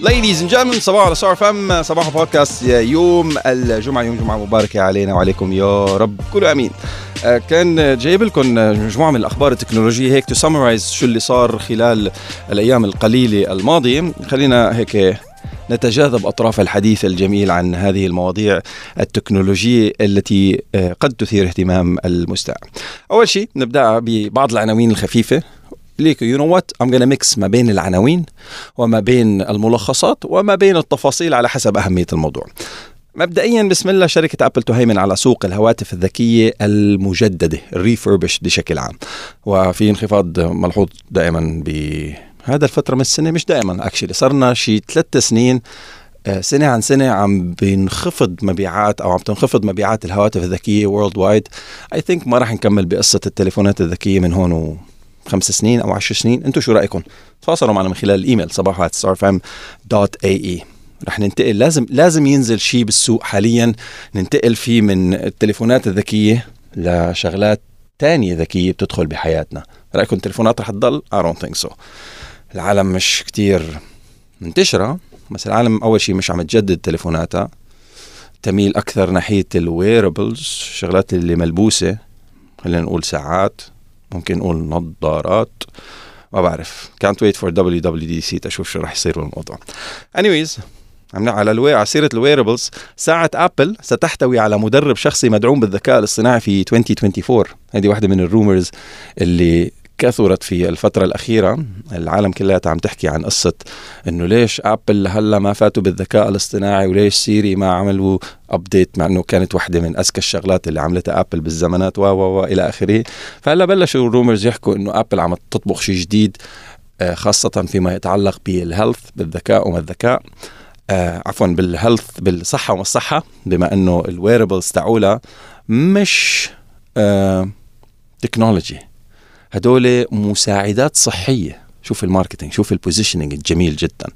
Ladies and gentlemen صباح على Star FM صباح بودكاست يوم الجمعة يوم جمعة مباركة علينا وعليكم يا رب كله أمين. آه، كان جايب لكم مجموعة من الأخبار التكنولوجية هيك to summarize شو اللي صار خلال الأيام القليلة الماضية. خلينا هيك نتجاذب أطراف الحديث الجميل عن هذه المواضيع التكنولوجية التي آه، قد تثير اهتمام المستمع. أول شيء نبدأ ببعض العناوين الخفيفة. ليك you know what I'm gonna mix ما بين العناوين وما بين الملخصات وما بين التفاصيل على حسب أهمية الموضوع. مبدئيا بسم الله شركة أبل تهيمن على سوق الهواتف الذكية المجددة ال refurbished بشكل عام. وفي انخفاض ملحوظ دائما بهذا الفترة من السنة مش دائما actually صرنا شي ثلاث سنين آه، سنة عن سنة عم بينخفض مبيعات أو عم تنخفض مبيعات الهواتف الذكية worldwide اي ثينك ما راح نكمل بقصة التليفونات الذكية من هون خمس سنين أو عشر سنين أنتم شو رايكم تواصلوا معنا من خلال الإيميل صباح دوت اي اي رح ننتقل لازم لازم ينزل شيء بالسوق حاليا. ننتقل فيه من التليفونات الذكية لشغلات تانية ذكية بتدخل بحياتنا. رأيكم التليفونات رح تضل؟ I don't think so. العالم مش كتير منتشرة بس العالم أول شيء مش عم تجدد تليفوناتها. تميل أكثر ناحية ال wearables الشغلات اللي ملبوسة خلينا نقول ساعات. ممكن نقول نظارات. ما بعرف. كانت ويت فور دبليو دبليو دي سي تشوف شو رح يصير بالموضوع. Anyways عم على على سيرة ال wearables ساعة ابل ستحتوي على مدرب شخصي مدعوم بالذكاء الاصطناعي في 2024 هذه واحدة من ال rumors اللي كثرت في الفترة الأخيرة. العالم كلها عم تحكي عن قصة إنه ليش أبل هلأ ما فاتوا بالذكاء الاصطناعي وليش سيري ما عملوا update مع إنه كانت واحدة من أذكى الشغلات اللي عملتها أبل بالزمانات و و إلى آخره. فهلأ بلشوا ال rumors يحكوا إنه أبل عم تطبخ شيء جديد آه، خاصة فيما يتعلق بال health بالذكاء وما الذكاء. آه عفوا بال health بالصحة وما الصحة بما إنه ال wearables تاعولها مش آه technology هدول مساعدات صحية. شوف ال marketing شوف ال positioning الجميل جدا.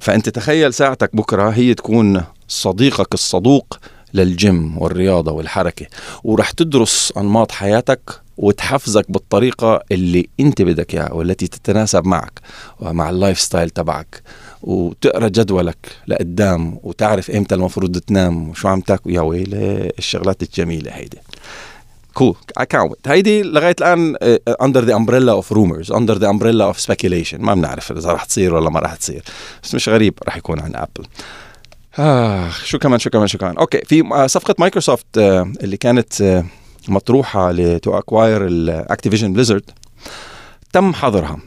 فأنت تخيل ساعتك بكرة هي تكون صديقك الصدوق للجيم والرياضة والحركة ورح تدرس أنماط حياتك وتحفزك بالطريقة اللي أنت بدك إياها والتي تتناسب معك ومع ال lifestyle تبعك وتقرأ جدولك لقدام وتعرف إمتى المفروض تنام وشو عم تاكل. يا ويلي الشغلات الجميلة هيدي. cool إي كانت هيدي لغاية الآن under the umbrella of rumors under the umbrella of speculation ما بنعرف إذا رح تصير ولا ما رح تصير. بس مش غريب رح يكون عن ابل آه شو كمان شو كمان شو كمان. أوكي في آه، صفقة مايكروسوفت آه اللي كانت آه مطروحة ل to acquire ال Activision Blizzard تم حظرها.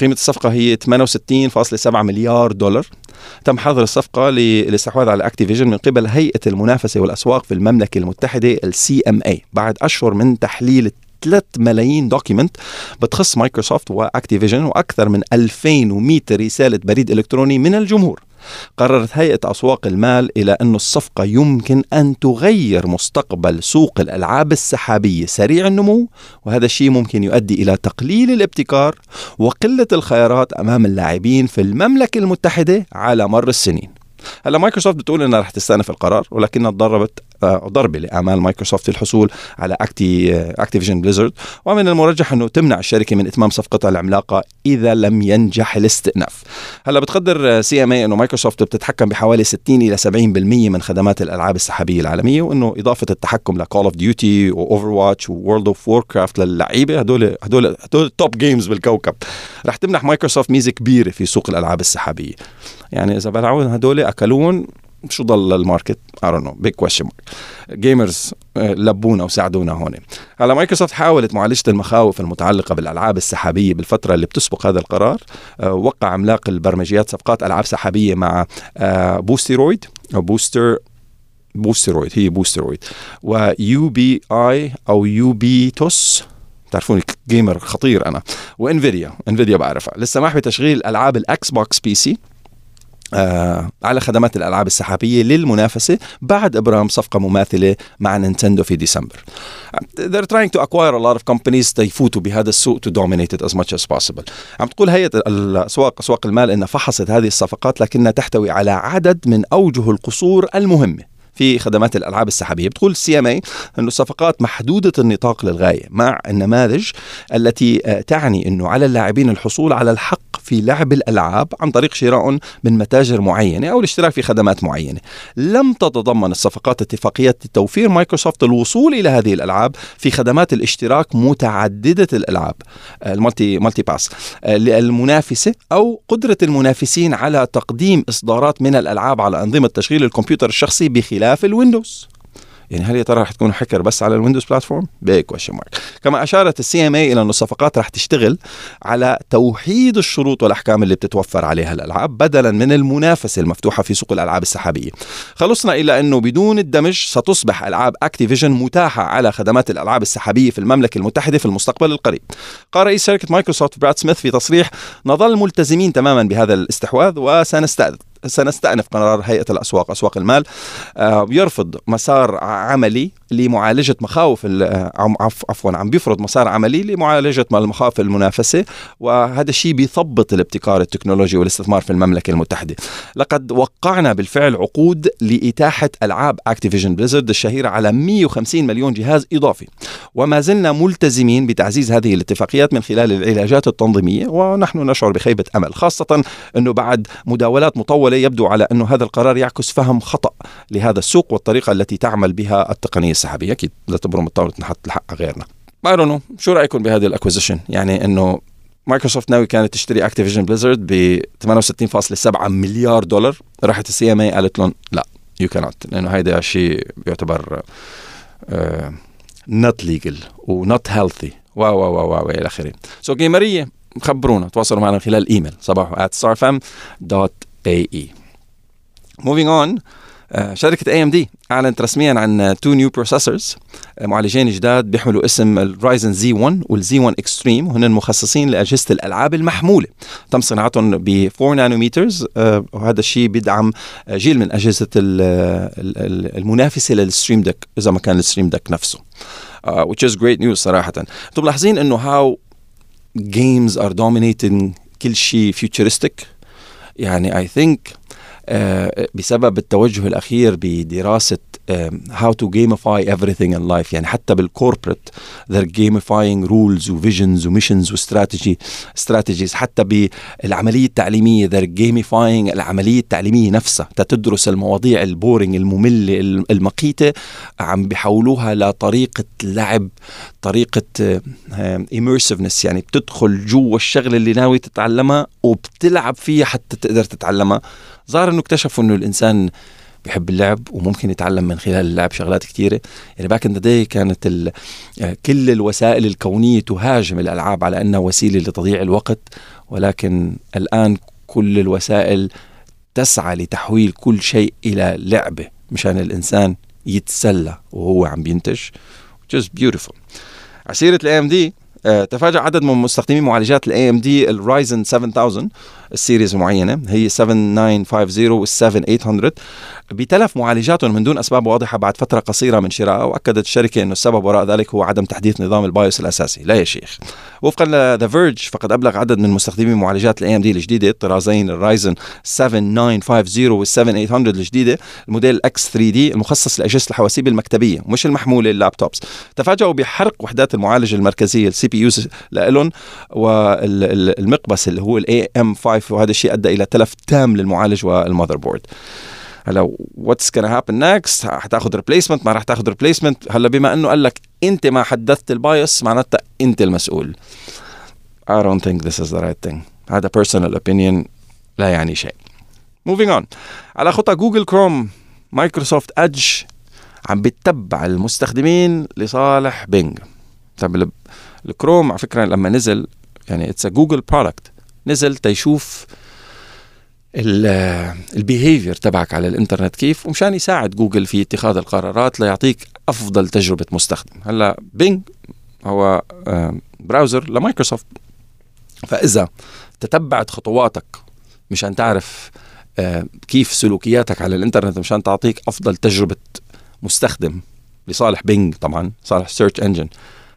قيمة الصفقة هي 68.7 مليار دولار. تم حظر الصفقة للاستحواذ على Activision من قبل هيئة المنافسة والأسواق في المملكة المتحدة ال CMA بعد أشهر من تحليل 3 ملايين document بتخص مايكروسوفت و Activision وأكثر من 2100 رسالة بريد إلكتروني من الجمهور. قررت هيئة أسواق المال إلى أن الصفقة يمكن أن تغير مستقبل سوق الألعاب السحابية. سريع النمو وهذا الشيء ممكن يؤدي إلى تقليل الابتكار وقلة الخيارات أمام اللاعبين في المملكة المتحدة على مر السنين. هلا مايكروسوفت بتقول إنها رح تستأنف القرار ولكنها تضربت آه، ضربة لآمال مايكروسوفت الحصول على Acti Activision Blizzard. ومن المرجح أنه تمنع الشركة من إتمام صفقتها العملاقة إذا لم ينجح الاستئناف. هلا بتقدر CMA أنه مايكروسوفت بتتحكم بحوالي 60 إلى 70% من خدمات الألعاب السحابية العالمية وأنه إضافة التحكم ل Call of Duty و Overwatch و World of Warcraft للعيبة هدول هدول هدول ال top games بالكوكب. رح تمنح مايكروسوفت ميزة كبيرة في سوق الألعاب السحابية. يعني إذا بلعون هدول أكلون شو ضل ال market؟ I don't know. Big question mark. gamers آه، لبونا وساعدونا هون. هلا مايكروسوفت حاولت معالجة المخاوف المتعلقة بالألعاب السحابية بالفترة اللي بتسبق هذا القرار. آه، وقع عملاق البرمجيات صفقات ألعاب سحابية مع Boosteroid. أو Booster Boosteroid هي Boosteroid. و Ubi أو Ubitus تعرفوني gamer خطير أنا. و Nvidia Nvidia بعرفها. للسماح بتشغيل ألعاب ال Xbox PC. آه على خدمات الألعاب السحابية للمنافسة بعد ابرام صفقة مماثلة مع نينتندو في ديسمبر. They're trying to acquire a lot of companies تيفوتوا بهذا السوق to dominate it as much as possible. عم تقول هيئة الاسواق أسواق المال إنها فحصت هذه الصفقات لكنها تحتوي على عدد من أوجه القصور المهمة. في خدمات الألعاب السحابية بتقول ال CMA إنه الصفقات محدودة النطاق للغاية مع النماذج التي آه، تعني إنه على اللاعبين الحصول على الحق في لعب الألعاب عن طريق شراء من متاجر معينة أو الاشتراك في خدمات معينة. لم تتضمن الصفقات اتفاقيات توفير مايكروسوفت الوصول إلى هذه الألعاب في خدمات الاشتراك متعددة الألعاب ال multi multi pass المنافسه أو قدرة المنافسين على تقديم إصدارات من الألعاب على أنظمة تشغيل الكمبيوتر الشخصي بخلاف ال Windows. يعني هل يا ترى رح تكون حكر بس على ال Windows platform؟ big question mark كما أشارت ال CMA إلى انه الصفقات رح تشتغل على توحيد الشروط والأحكام اللي بتتوفر عليها الألعاب بدلا من المنافسة المفتوحة في سوق الألعاب السحابية. خلصنا إلى أنه بدون الدمج ستصبح ألعاب Activision متاحة على خدمات الألعاب السحابية في المملكة المتحدة في المستقبل القريب. قال رئيس شركة مايكروسوفت براد سميث في تصريح نظل ملتزمين تماما بهذا الاستحواذ وسنستأذن. سنستأنف قرار هيئة الأسواق أسواق المال آه، يرفض مسار عملي لمعالجة مخاوف آه، عفوا عم بيفرض مسار عملي لمعالجة المخاوف المنافسة وهذا الشيء بيثبط الابتكار التكنولوجي والاستثمار في المملكة المتحدة. لقد وقعنا بالفعل عقود لإتاحة ألعاب Activision Blizzard الشهيرة على 150 مليون جهاز إضافي. وما زلنا ملتزمين بتعزيز هذه الاتفاقيات من خلال العلاجات التنظيمية ونحن نشعر بخيبة أمل خاصة أنه بعد مداولات مطولة يبدو على أنه هذا القرار يعكس فهم خطأ لهذا السوق والطريقة التي تعمل بها التقنية. السحابية أكيد لا تبرم الطاولة نحط الحق غيرنا. ما شو رأيكم بهذه ال acquisition يعني أنه مايكروسوفت ناوي كانت تشتري اكتيفيجن بليزارد ب 68.7 مليار دولار. راحت السي ام اي قالت لهم لا يو كانت لأنه هيدا شيء بيعتبر not legal و not healthy و و و و إلى آخره. so gamerية خبرونا. تواصلوا معنا من خلال ال email sabah at starfm.ae moving on. شركة اي ام دي أعلنت رسميا عن two new processors معالجين جداد بيحملوا اسم الرايزن زي 1 والزي 1 Extreme وهن مخصصين لأجهزة الألعاب المحمولة. تم صناعتهم ب 4 nanometers وهذا الشيء بيدعم جيل من أجهزة المنافسة للستيم ديك إذا ما كان الستيم ديك نفسه. which is great news صراحة. أنتم ملاحظين إنه how games are dominating كل شيء futuristic يعني think آه، بسبب التوجه الأخير بدراسة how to gamify everything in life. يعني حتى بال corporate they're gamifying rules و visions و missions و strategy strategies. حتى بالعملية التعليمية they're gamifying العملية التعليمية نفسها. تدرس المواضيع ال boring المملة المقيتة عم بيحولوها لطريقة لعب طريقة immersiveness. يعني بتدخل جوا الشغلة اللي ناوي تتعلمها وبتلعب فيها حتى تقدر تتعلمها. ظهر إنه اكتشفوا إنه الإنسان بيحب اللعب وممكن يتعلم من خلال اللعب شغلات كثيرة يعني باك ان داي كانت آه، كل الوسائل الكونية تهاجم الألعاب على أنها وسيلة لتضييع الوقت ولكن الآن كل الوسائل تسعى لتحويل كل شيء إلى لعبة مشان الإنسان يتسلى وهو عم بينتج is beautiful. ع سيرة الاي ام دي تفاجأ عدد من مستخدمي معالجات الاي ام دي الرايزن 7000 ال series معينة هي 7950 وال 7800 بتلف معالجاتهم من دون أسباب واضحة بعد فترة قصيرة من شرائها وأكدت الشركة إنه السبب وراء ذلك هو عدم تحديث نظام ال BIOS الأساسي. لا يا شيخ. وفقا ل The Verge فقد أبلغ عدد من مستخدمي معالجات الاي ام دي الجديدة طرازين الرايزن 7950 وال 7800 الجديدة ال model X3D المخصص لأجهزة الحواسيب المكتبية مش المحمولة ال laptops تفاجئوا بحرق وحدات المعالجة المركزية ال CPUs لهم والمقبس اللي هو الاي ام 5 وهذا الشيء أدى إلى تلف تام للمعالج وال motherboard هلا what's gonna happen next حتاخذ replacement ما راح تاخذ replacement هلا بما إنه قال لك أنت ما حدثت ال BIOS معناتها أنت المسؤول. I don't think this is the right thing. هذا personal opinion لا يعني شيء. Moving on. على خطى جوجل كروم مايكروسوفت ادج عم بتتبع المستخدمين لصالح بينج طب الكروم على فكرة لما نزل يعني it's Google product نزل تيشوف ال behavior تبعك على الإنترنت كيف ومشان يساعد جوجل في اتخاذ القرارات ليعطيك أفضل تجربة مستخدم. هلأ بينج هو browser لمايكروسوفت. فإذا تتبعت خطواتك مشان تعرف كيف سلوكياتك على الإنترنت مشان تعطيك أفضل تجربة مستخدم لصالح بينج طبعا صالح search engine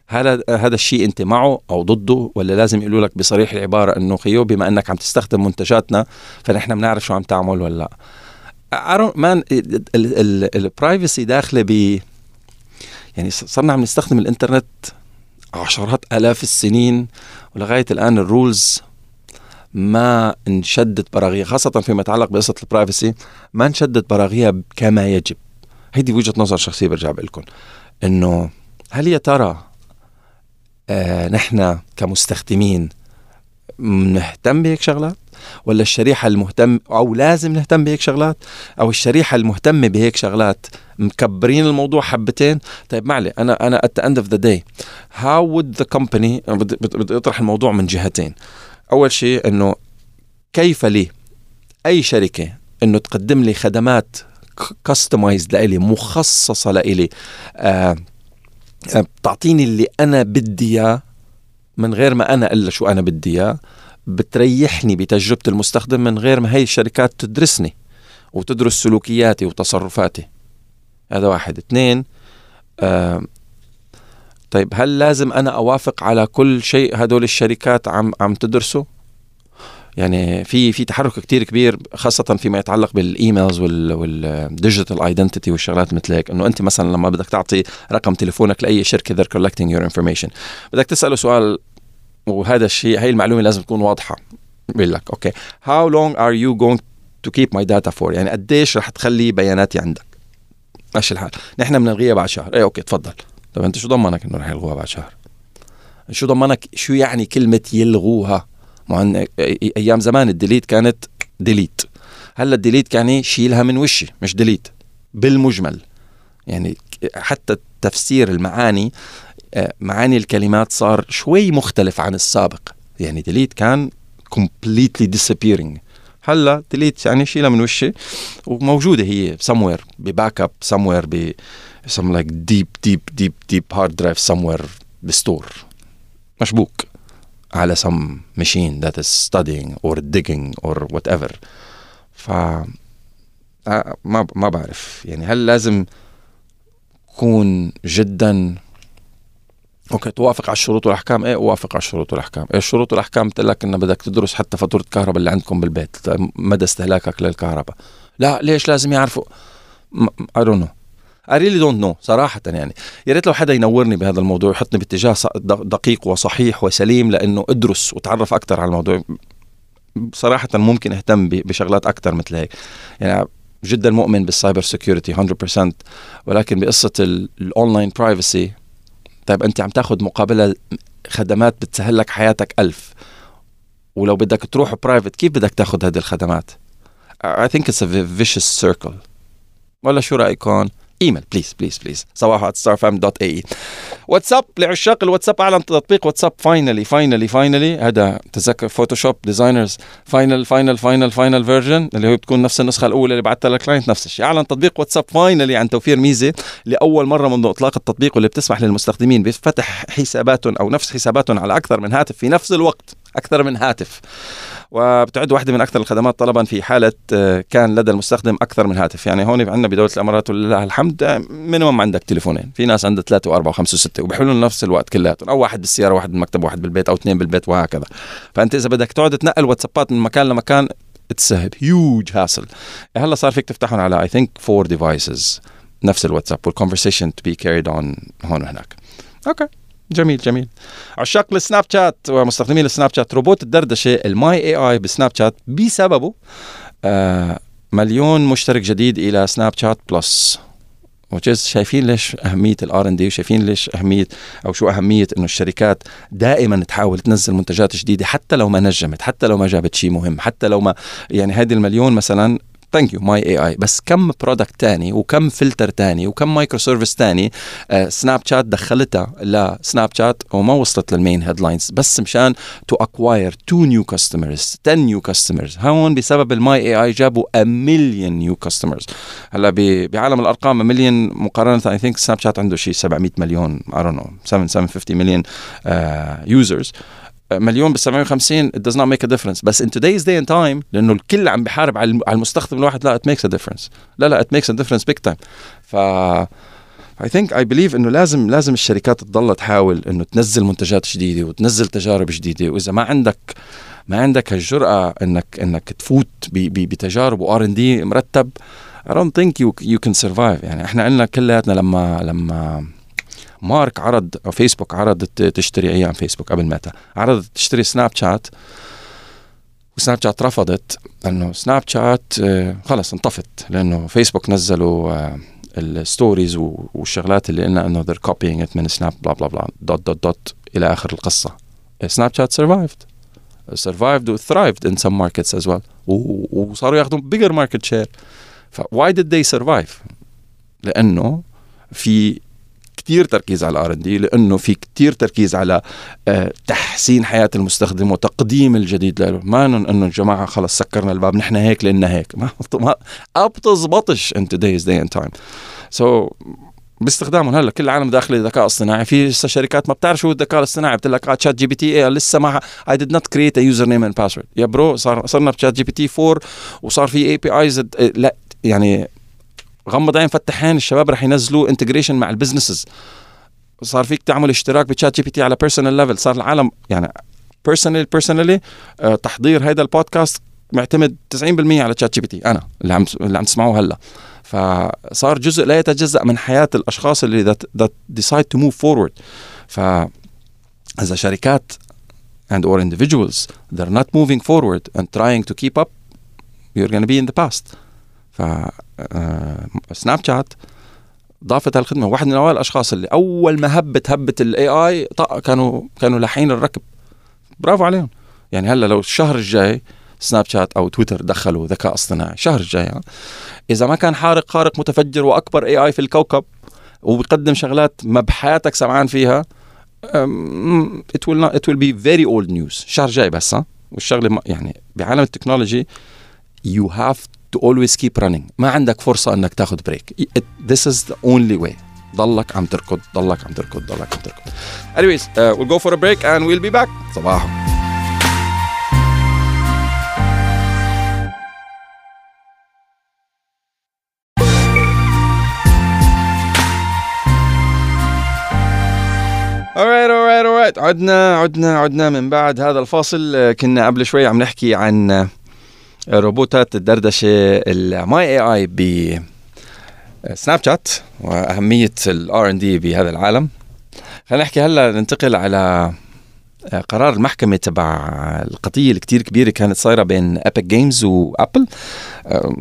هذا هذا الشيء أنت معه أو ضده ولا لازم يقولوا لك بصريح العبارة إنه خيو بما أنك عم تستخدم منتجاتنا فنحن بنعرف شو عم تعمل ولا لا. man ال privacy داخلة ب يعني صرنا عم نستخدم الإنترنت عشرات آلاف السنين ولغاية الآن ال rules ما نشدد براغيها خاصة فيما يتعلق بقصة ال privacy ما نشدد براغيها كما يجب. هيدي وجهة نظر شخصية برجع بقول لكم إنه هل يا ترى نحن كمستخدمين نهتم بهيك شغلات؟ ولا الشريحة المهتم أو لازم نهتم بهيك شغلات؟ أو الشريحة المهتمة بهيك شغلات مكبرين الموضوع حبتين؟ طيب معلي أنا أنا at the end of the day how would the company بدي أطرح الموضوع من جهتين. أول شيء أنه كيف لي أي شركة أنه تقدم لي خدمات كاستمايزد لإلي مخصصة لإلي؟ آه بتعطيني اللي أنا بدي إياه من غير ما أنا إلا شو أنا بدي إياه بتريحني بتجربة المستخدم من غير ما هي الشركات تدرسني وتدرس سلوكياتي وتصرفاتي. هذا واحد. اثنين آه طيب هل لازم أنا أوافق على كل شيء هدول الشركات عم عم تدرسه؟ يعني في في تحرك كتير كبير خاصة فيما يتعلق بال emails وال digital identity والشغلات مثل هيك. إنه أنت مثلا لما بدك تعطي رقم تليفونك لأي شركة they're collecting your information. بدك تسأله سؤال وهذا الشيء هي المعلومة لازم تكون واضحة. بيقول لك okay how long are you going to keep my data for? يعني قديش رح تخلي بياناتي عندك. ماشي الحال. نحن بنلغيها بعد شهر. إيه okay تفضل. طب أنت شو ضمنك إنه رح يلغوها بعد شهر؟ شو ضمنك؟ شو يعني كلمة يلغوها؟ مع أيام زمان ال delete كانت delete. هلأ ال delete يعني شيلها من وشي مش delete بالمجمل. يعني حتى تفسير المعاني آه، معاني الكلمات صار شوي مختلف عن السابق. يعني delete كان completely disappearing. هلأ delete يعني شيلها من وشي وموجودة هي somewhere ب backup somewhere ب some like deep deep deep deep hard drive somewhere ب store. مشبوك. على some machine that is studying or digging or whatever. ف آه، ما ما بعرف. يعني هل لازم كون جدا okay توافق على الشروط والأحكام؟ إيه أوافق على الشروط والأحكام. إيه الشروط والأحكام قلت لك إنه بدك تدرس حتى فاتورة الكهرباء اللي عندكم بالبيت مدى استهلاكك للكهرباء. لا ليش لازم يعرفوا؟ I don't know I really don't know صراحة يعني. يا ريت لو حدا ينورني بهذا الموضوع يحطني باتجاه دقيق وصحيح وسليم لأنه أدرس وتعرف أكثر على الموضوع. صراحة ممكن أهتم بشغلات أكثر مثل هيك. يعني جدا مؤمن بال cyber security 100% ولكن بقصة ال online privacy طيب أنت عم تاخذ مقابلها خدمات بتسهل لك حياتك ألف. ولو بدك تروح private كيف بدك تاخذ هذه الخدمات؟ I think it's a vicious circle. ولا شو رأيكم؟ email. please please please صباح ستار dot ai واتساب لعشاق الواتساب أعلن تطبيق واتساب. finally finally finally هذا تذكر فوتوشوب designers final final final final version اللي هو بتكون نفس النسخة الأولى اللي بعتها لل client نفس الشيء أعلن تطبيق واتساب finally عن توفير ميزة لأول مرة منذ إطلاق التطبيق واللي بتسمح للمستخدمين بفتح حساباتهم أو نفس حساباتهم على أكثر من هاتف في نفس الوقت. أكثر من هاتف. وبتعد واحدة من أكثر الخدمات طلبا في حالة آه، كان لدى المستخدم أكثر من هاتف. يعني هون عندنا بدولة الإمارات ولله الحمد minimum عندك تليفونين. في ناس عندها ثلاثة وأربعة وخمسة وستة وبيحلوا نفس الوقت كلياتهم. أو واحد بالسيارة واحد بالمكتب واحد بالبيت أو اثنين بالبيت وهكذا. فأنت إذا بدك تقعد تنقل واتسابات من مكان لمكان it's huge hassle هلأ صار فيك تفتحهم على I think four devices نفس الواتساب وال conversation to be carried on هون وهناك. okay جميل جميل. عشاق السناب شات ومستخدمين السناب شات روبوت الدردشة ال My AI بسناب شات بسببه آه مليون مشترك جديد إلى سناب شات بلس. و just شايفين ليش أهمية ال R and D وشايفين ليش أهمية أو شو أهمية إنه الشركات دائما تحاول تنزل منتجات جديدة حتى لو ما نجحت حتى لو ما جابت شيء مهم حتى لو ما يعني هذه المليون مثلا thank you My AI بس كم product تاني وكم فلتر تاني وكم micro service تاني آه سناب شات دخلتها لسناب شات وما وصلت لل main headlines بس مشان to acquire two new customers 10 new customers هون بسبب ال My AI جابوا ا مليون new customers هلا بعالم الأرقام مليون مقارنة I think سناب شات عنده شيء 700 مليون I don't know 7 750 مليون users مليون ب 750 it does not make a difference. بس in today's day and time لأنه الكل عم بحارب على المستخدم الواحد لا it makes a difference. لا لا it makes a difference big time. ف I think I believe إنه لازم لازم الشركات تضل تحاول إنه تنزل منتجات جديدة وتنزل تجارب جديدة. وإذا ما عندك ما عندك هالجرأة إنك إنك تفوت بتجارب و R and D مرتب I don't think you you can survive. يعني إحنا قلنا كلياتنا لما لما مارك عرض فيسبوك عرضت تشتري أيام فيسبوك قبل ميتا عرضت تشتري سناب شات. وسناب شات رفضت انه سناب شات آه، خلص انطفت لأنه فيسبوك نزلوا آه، ال stories والشغلات اللي قلنا إنه they're copying it من سناب بلا بلا بلا dot dot dot إلى آخر القصة. سناب شات survived. survived و thrived in some markets as well. وصاروا ياخذوا bigger market share. ف why did they survive لأنه في كتير تركيز على ال R and D لأنه في كتير تركيز على آه، تحسين حياة المستخدم وتقديم الجديد له. ما إنه الجماعة خلص سكرنا الباب نحن هيك لنا هيك. ما ما بتزبطش in today's day and time. so باستخدامهم هلأ كل العالم داخل الذكاء الاصطناعي. في لسه شركات ما بتعرف شو الذكاء الاصطناعي بتقول لك تشات جي بي تي لسه ما I did not create a username and password يا برو صار صرنا بشات جي بي تي 4 وصار في APIs لا يعني غمض عين فتح عين الشباب رح ينزلوا integration مع ال businesses صار فيك تعمل اشتراك بتشات جي بي تي على personal level صار العالم يعني personal personally أه تحضير هذا البودكاست معتمد 90% على تشات جي بي تي أنا اللي عم اللي عم تسمعوه هلأ. فصار جزء لا يتجزأ من حياة الأشخاص اللي that decide to move forward. ف اذا شركات and or individuals they're not moving forward and trying to keep up. You're going to be in the past. ف سناب uh, شات ضافت هالخدمة. واحد من أوائل الأشخاص اللي أول ما هبت هبت ال AI كانوا كانوا لاحقين الركب. برافو عليهم. يعني هلأ لو الشهر الجاي سناب شات أو تويتر دخلوا ذكاء اصطناعي الشهر الجاي إذا ما كان حارق خارق متفجر وأكبر اي اي في الكوكب وبيقدم شغلات ما بحياتك سمعان فيها will not it will be very old news. الشهر الجاي بس ها؟ والشغلة يعني بعالم التكنولوجي you have to always keep running. ما عندك فرصة إنك تاخذ بريك this is the only way. ضلك عم تركض ضلك عم تركض ضلك عم تركض. Anyways uh, we'll go for a break and we'll be back. صباح alright alright alright عدنا عدنا عدنا من بعد هذا الفاصل. كنا قبل شوي عم نحكي عن روبوتات الدردشه ال My AI ب سناب شات وأهمية الار إن دي بهذا العالم. خلينا نحكي هلأ ننتقل على قرار المحكمة تبع القضية الكتير كبيرة كانت صايرة بين ابيك جيمز وابل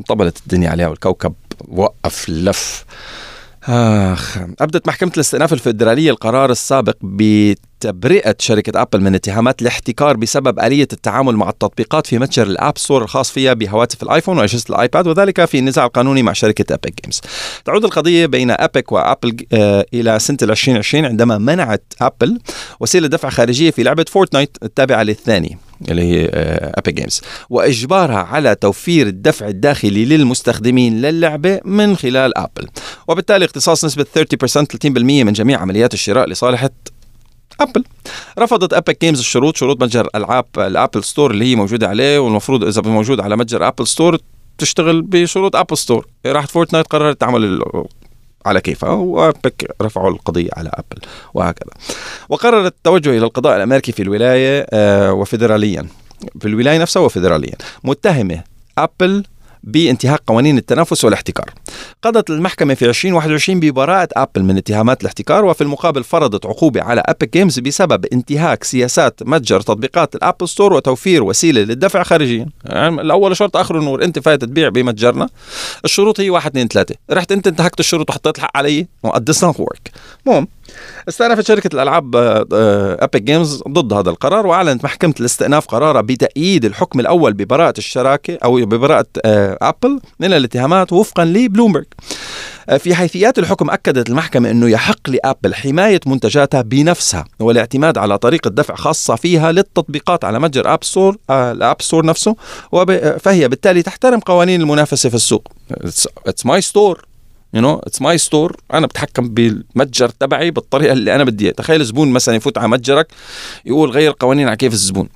طبلت الدنيا عليها والكوكب وقف لف. آخ. أبدت محكمة الاستئناف الفيدرالية القرار السابق بتبرئة شركة أبل من اتهامات الاحتكار بسبب آلية التعامل مع التطبيقات في متجر ال App Store الخاص فيها بهواتف الآيفون وأجهزة الآيباد وذلك في النزاع القانوني مع شركة أبيك جيمز تعود القضية بين أبيك وأبل آه إلى سنة 2020 عندما منعت أبل وسيلة دفع خارجية في لعبة فورتنايت التابعة للثاني. اللي هي ابيك جيمز وإجبارها على توفير الدفع الداخلي للمستخدمين للعبة من خلال ابل وبالتالي اختصاص نسبة 30% 30% من جميع عمليات الشراء لصالح ابل رفضت ابيك جيمز الشروط شروط متجر العاب الابل ستور اللي هي موجودة عليه والمفروض إذا موجود على متجر ابل ستور تشتغل بشروط ابل ستور راحت فورتنايت قررت تعمل على كيفها وابك رفعوا القضية على أبل وهكذا. وقرر التوجه إلى القضاء الأمريكي في الولاية آه، وفيدراليا. في الولاية نفسها وفيدراليا. متهمة أبل بانتهاك قوانين التنافس والاحتكار. قضت المحكمة في 2021 ببراءة أبل من اتهامات الاحتكار وفي المقابل فرضت عقوبة على أبيك جيمز بسبب انتهاك سياسات متجر تطبيقات الأبل ستور وتوفير وسيلة للدفع خارجيا. يعني الأول شرط آخره نور أنت فايت تبيع بمتجرنا. الشروط هي واحد اثنين ثلاثة. رحت أنت انتهكت الشروط وحطيت الحق علي. Not work. المهم استأنفت شركة الألعاب أبيك جيمز ضد هذا القرار وأعلنت محكمة الاستئناف قرارها بتأييد الحكم الأول ببراءة الشراكة أو ببراءة أبل من الاتهامات وفقا لبلومبرج في حيثيات الحكم أكدت المحكمة أنه يحق لأبل حماية منتجاتها بنفسها والاعتماد على طريقة دفع خاصة فيها للتطبيقات على متجر آب ستور الآب ستور نفسه فهي بالتالي تحترم قوانين المنافسة في السوق. It's my store. you know it's my store أنا بتحكم بالمتجر تبعي بالطريقة اللي أنا بدي تخيل زبون مثلا يفوت على متجرك يقول غير قوانين على كيف الزبون.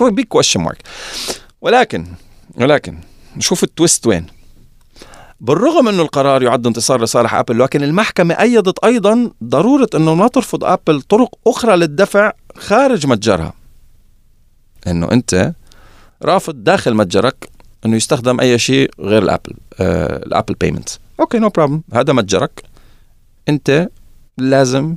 big question mark ولكن ولكن نشوف ال twist وين. بالرغم إنه القرار يعد انتصار لصالح أبل لكن المحكمة أيدت أيضا ضرورة إنه ما ترفض أبل طرق أخرى للدفع خارج متجرها. إنه أنت رافض داخل متجرك إنه يستخدم أي شيء غير الأبل آه الأبل payment okay no problem هذا متجرك. أنت لازم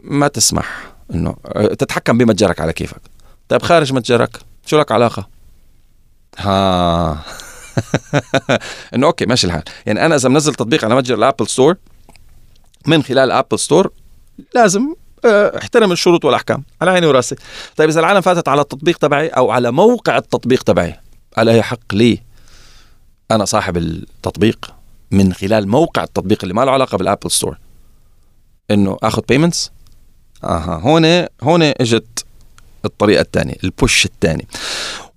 ما تسمح إنه تتحكم بمتجرك على كيفك. طيب خارج متجرك شو لك علاقة؟ ها. إنه okay ماشي الحال. يعني أنا إذا منزل تطبيق على متجر الأبل ستور من خلال أبل ستور لازم آه، احترم الشروط والأحكام على عيني وراسي. طيب إذا العالم فاتت على التطبيق تبعي أو على موقع التطبيق تبعي على أي حق لي أنا صاحب التطبيق؟ من خلال موقع التطبيق اللي ما له علاقة بالابل ستور إنه آخذ payments أها هون هون إجت الطريقة الثانية ال push الثاني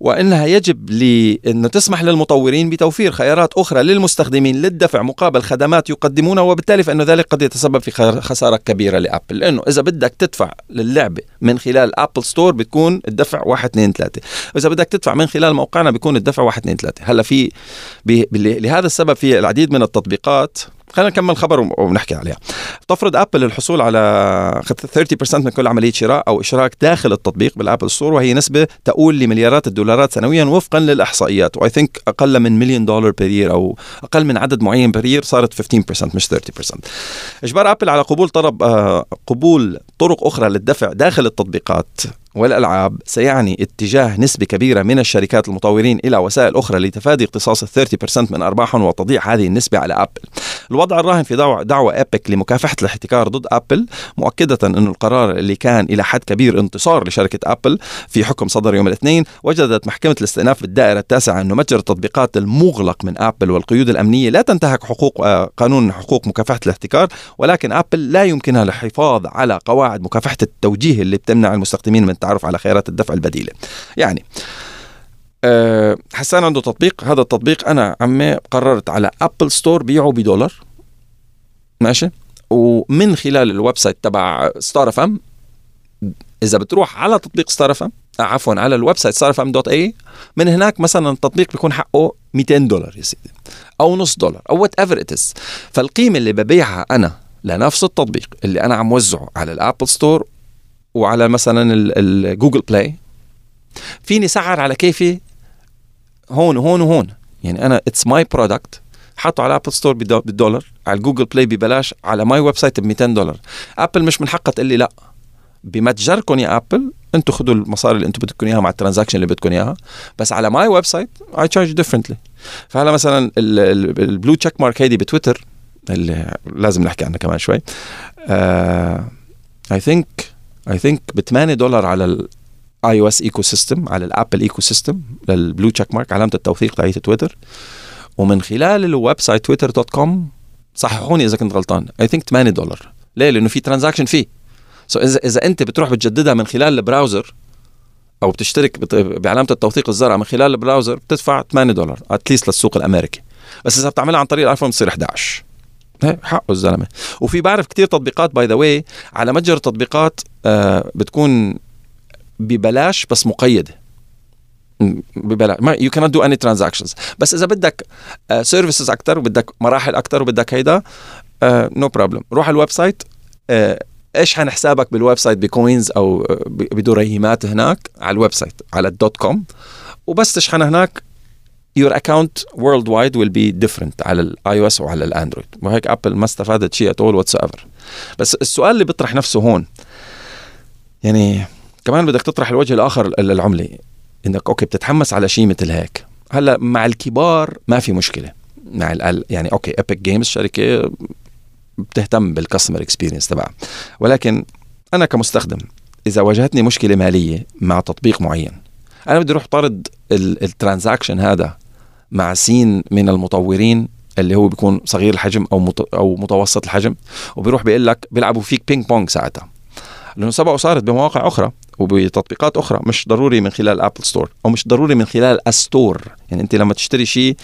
وإنها يجب لأن تسمح للمطورين بتوفير خيارات أخرى للمستخدمين للدفع مقابل خدمات يقدمونها وبالتالي فإنه ذلك قد يتسبب في خسارة كبيرة لأبل. لأنه إذا بدك تدفع للعبة من خلال ابل ستور بتكون الدفع 1 2 3 وإذا بدك تدفع من خلال موقعنا بيكون الدفع 1 2 3 هلأ في لهذا السبب في العديد من التطبيقات خلينا نكمل خبر ونحكي عليها. تفرض ابل الحصول على 30% من كل عملية شراء أو إشراك داخل التطبيق بالابل ستور وهي نسبة تؤول لمليارات الدولارات سنويا وفقا للإحصائيات. و I think أقل من مليون دولار per أو أقل من عدد معين per صارت 15% مش 30% إجبار ابل على قبول طلب آه، قبول طرق أخرى للدفع داخل التطبيقات. والألعاب سيعني اتجاه نسبة كبيرة من الشركات المطورين إلى وسائل أخرى لتفادي اقتصاص ال 30% من أرباحهم وتضييع هذه النسبة على أبل. الوضع الراهن في دعوة, دعوة أبيك لمكافحة الاحتكار ضد أبل مؤكدة أن القرار اللي كان إلى حد كبير انتصار لشركة أبل في حكم صدر يوم الاثنين وجدت محكمة الاستئناف بالدائرة التاسعة أن متجر التطبيقات المغلق من أبل والقيود الأمنية لا تنتهك حقوق آه، قانون حقوق مكافحة الاحتكار ولكن أبل لا يمكنها الحفاظ على قواعد مكافحة التوجيه اللي بتمنع المستخدمين من التعرف على خيارات الدفع البديلة. يعني أه حسان عنده تطبيق. هذا التطبيق أنا عمي قررت على ابل ستور بيعه بدولار. ماشي؟ ومن خلال ال website تبع ستار اف ام إذا بتروح على تطبيق ستار اف ام عفوا على ال website ستار اف ام dot ae من هناك مثلا التطبيق بيكون حقه 200 دولار يا سيدي أو نص دولار أو whatever it فالقيمة اللي ببيعها أنا لنفس التطبيق اللي أنا عم وزعه على الابل ستور وعلى مثلا الجوجل بلاي فيني سعر على كيفي هون وهون وهون. يعني أنا it's my product حطه على ابل ستور بالدولار على الجوجل بلاي ببلاش على my website ب 200 دولار. ابل مش من حقها تقول لي لا. بمتجركم يا ابل أنتم خذوا المصاري اللي أنتم بدكم إياها مع ال transaction اللي بدكم إياها. بس على my website I charge differently فهلا مثلا ال blue check mark هيدي بتويتر اللي لازم نحكي عنها كمان شوي. I think I think ب 8 دولار على ال iOS ecosystem على الابل ecosystem لل blue check mark علامة التوثيق تاعت تويتر. ومن خلال ال website تويتر dot com صححوني إذا كنت غلطان. I think 8 دولار. ليه؟ لأنه في transaction fee so so إذا إذا أنت بتروح بتجددها من خلال ال browser أو بتشترك بعلامة التوثيق الزرقا من خلال ال browser بتدفع 8 دولار at least للسوق الأمريكي. بس إذا بتعملها عن طريق الآيفون بتصير 11 حقه الزلمة. وفي بعرف كتير تطبيقات by the way على متجر التطبيقات آه بتكون ببلاش بس مقيدة. ببلاش. ما يو كانت دو اني ترانزاكشنز بس إذا بدك services uh, أكثر وبدك مراحل أكثر وبدك هيدا no uh, problem روح على ال website اشحن حسابك بال website ب coins أو بدريهمات هناك على ال website على ال dot com. وبس تشحنها هناك؟ Your account worldwide will be different على ال iOS وعلى الاندرويد وهيك ابل ما استفادت شيء at all whatsoever بس السؤال اللي بيطرح نفسه هون يعني كمان بدك تطرح الوجه الآخر للعمله إنك okay بتتحمس على شيء مثل هيك. هلأ مع الكبار ما في مشكلة. مع يعني okay Epic Games شركة بتهتم بال customer experience تبعها. ولكن أنا كمستخدم إذا واجهتني مشكلة مالية مع تطبيق معين أنا بدي أروح أطارد ال transaction هذا مع سين من المطورين اللي هو بيكون صغير الحجم أو أو متوسط الحجم وبيروح بيقول لك بيلعبوا فيك بينج بونج ساعتها. لأنه سبق وصارت بمواقع أخرى وبتطبيقات أخرى مش ضروري من خلال Apple Store أو مش ضروري من خلال Store يعني أنت لما تشتري شيء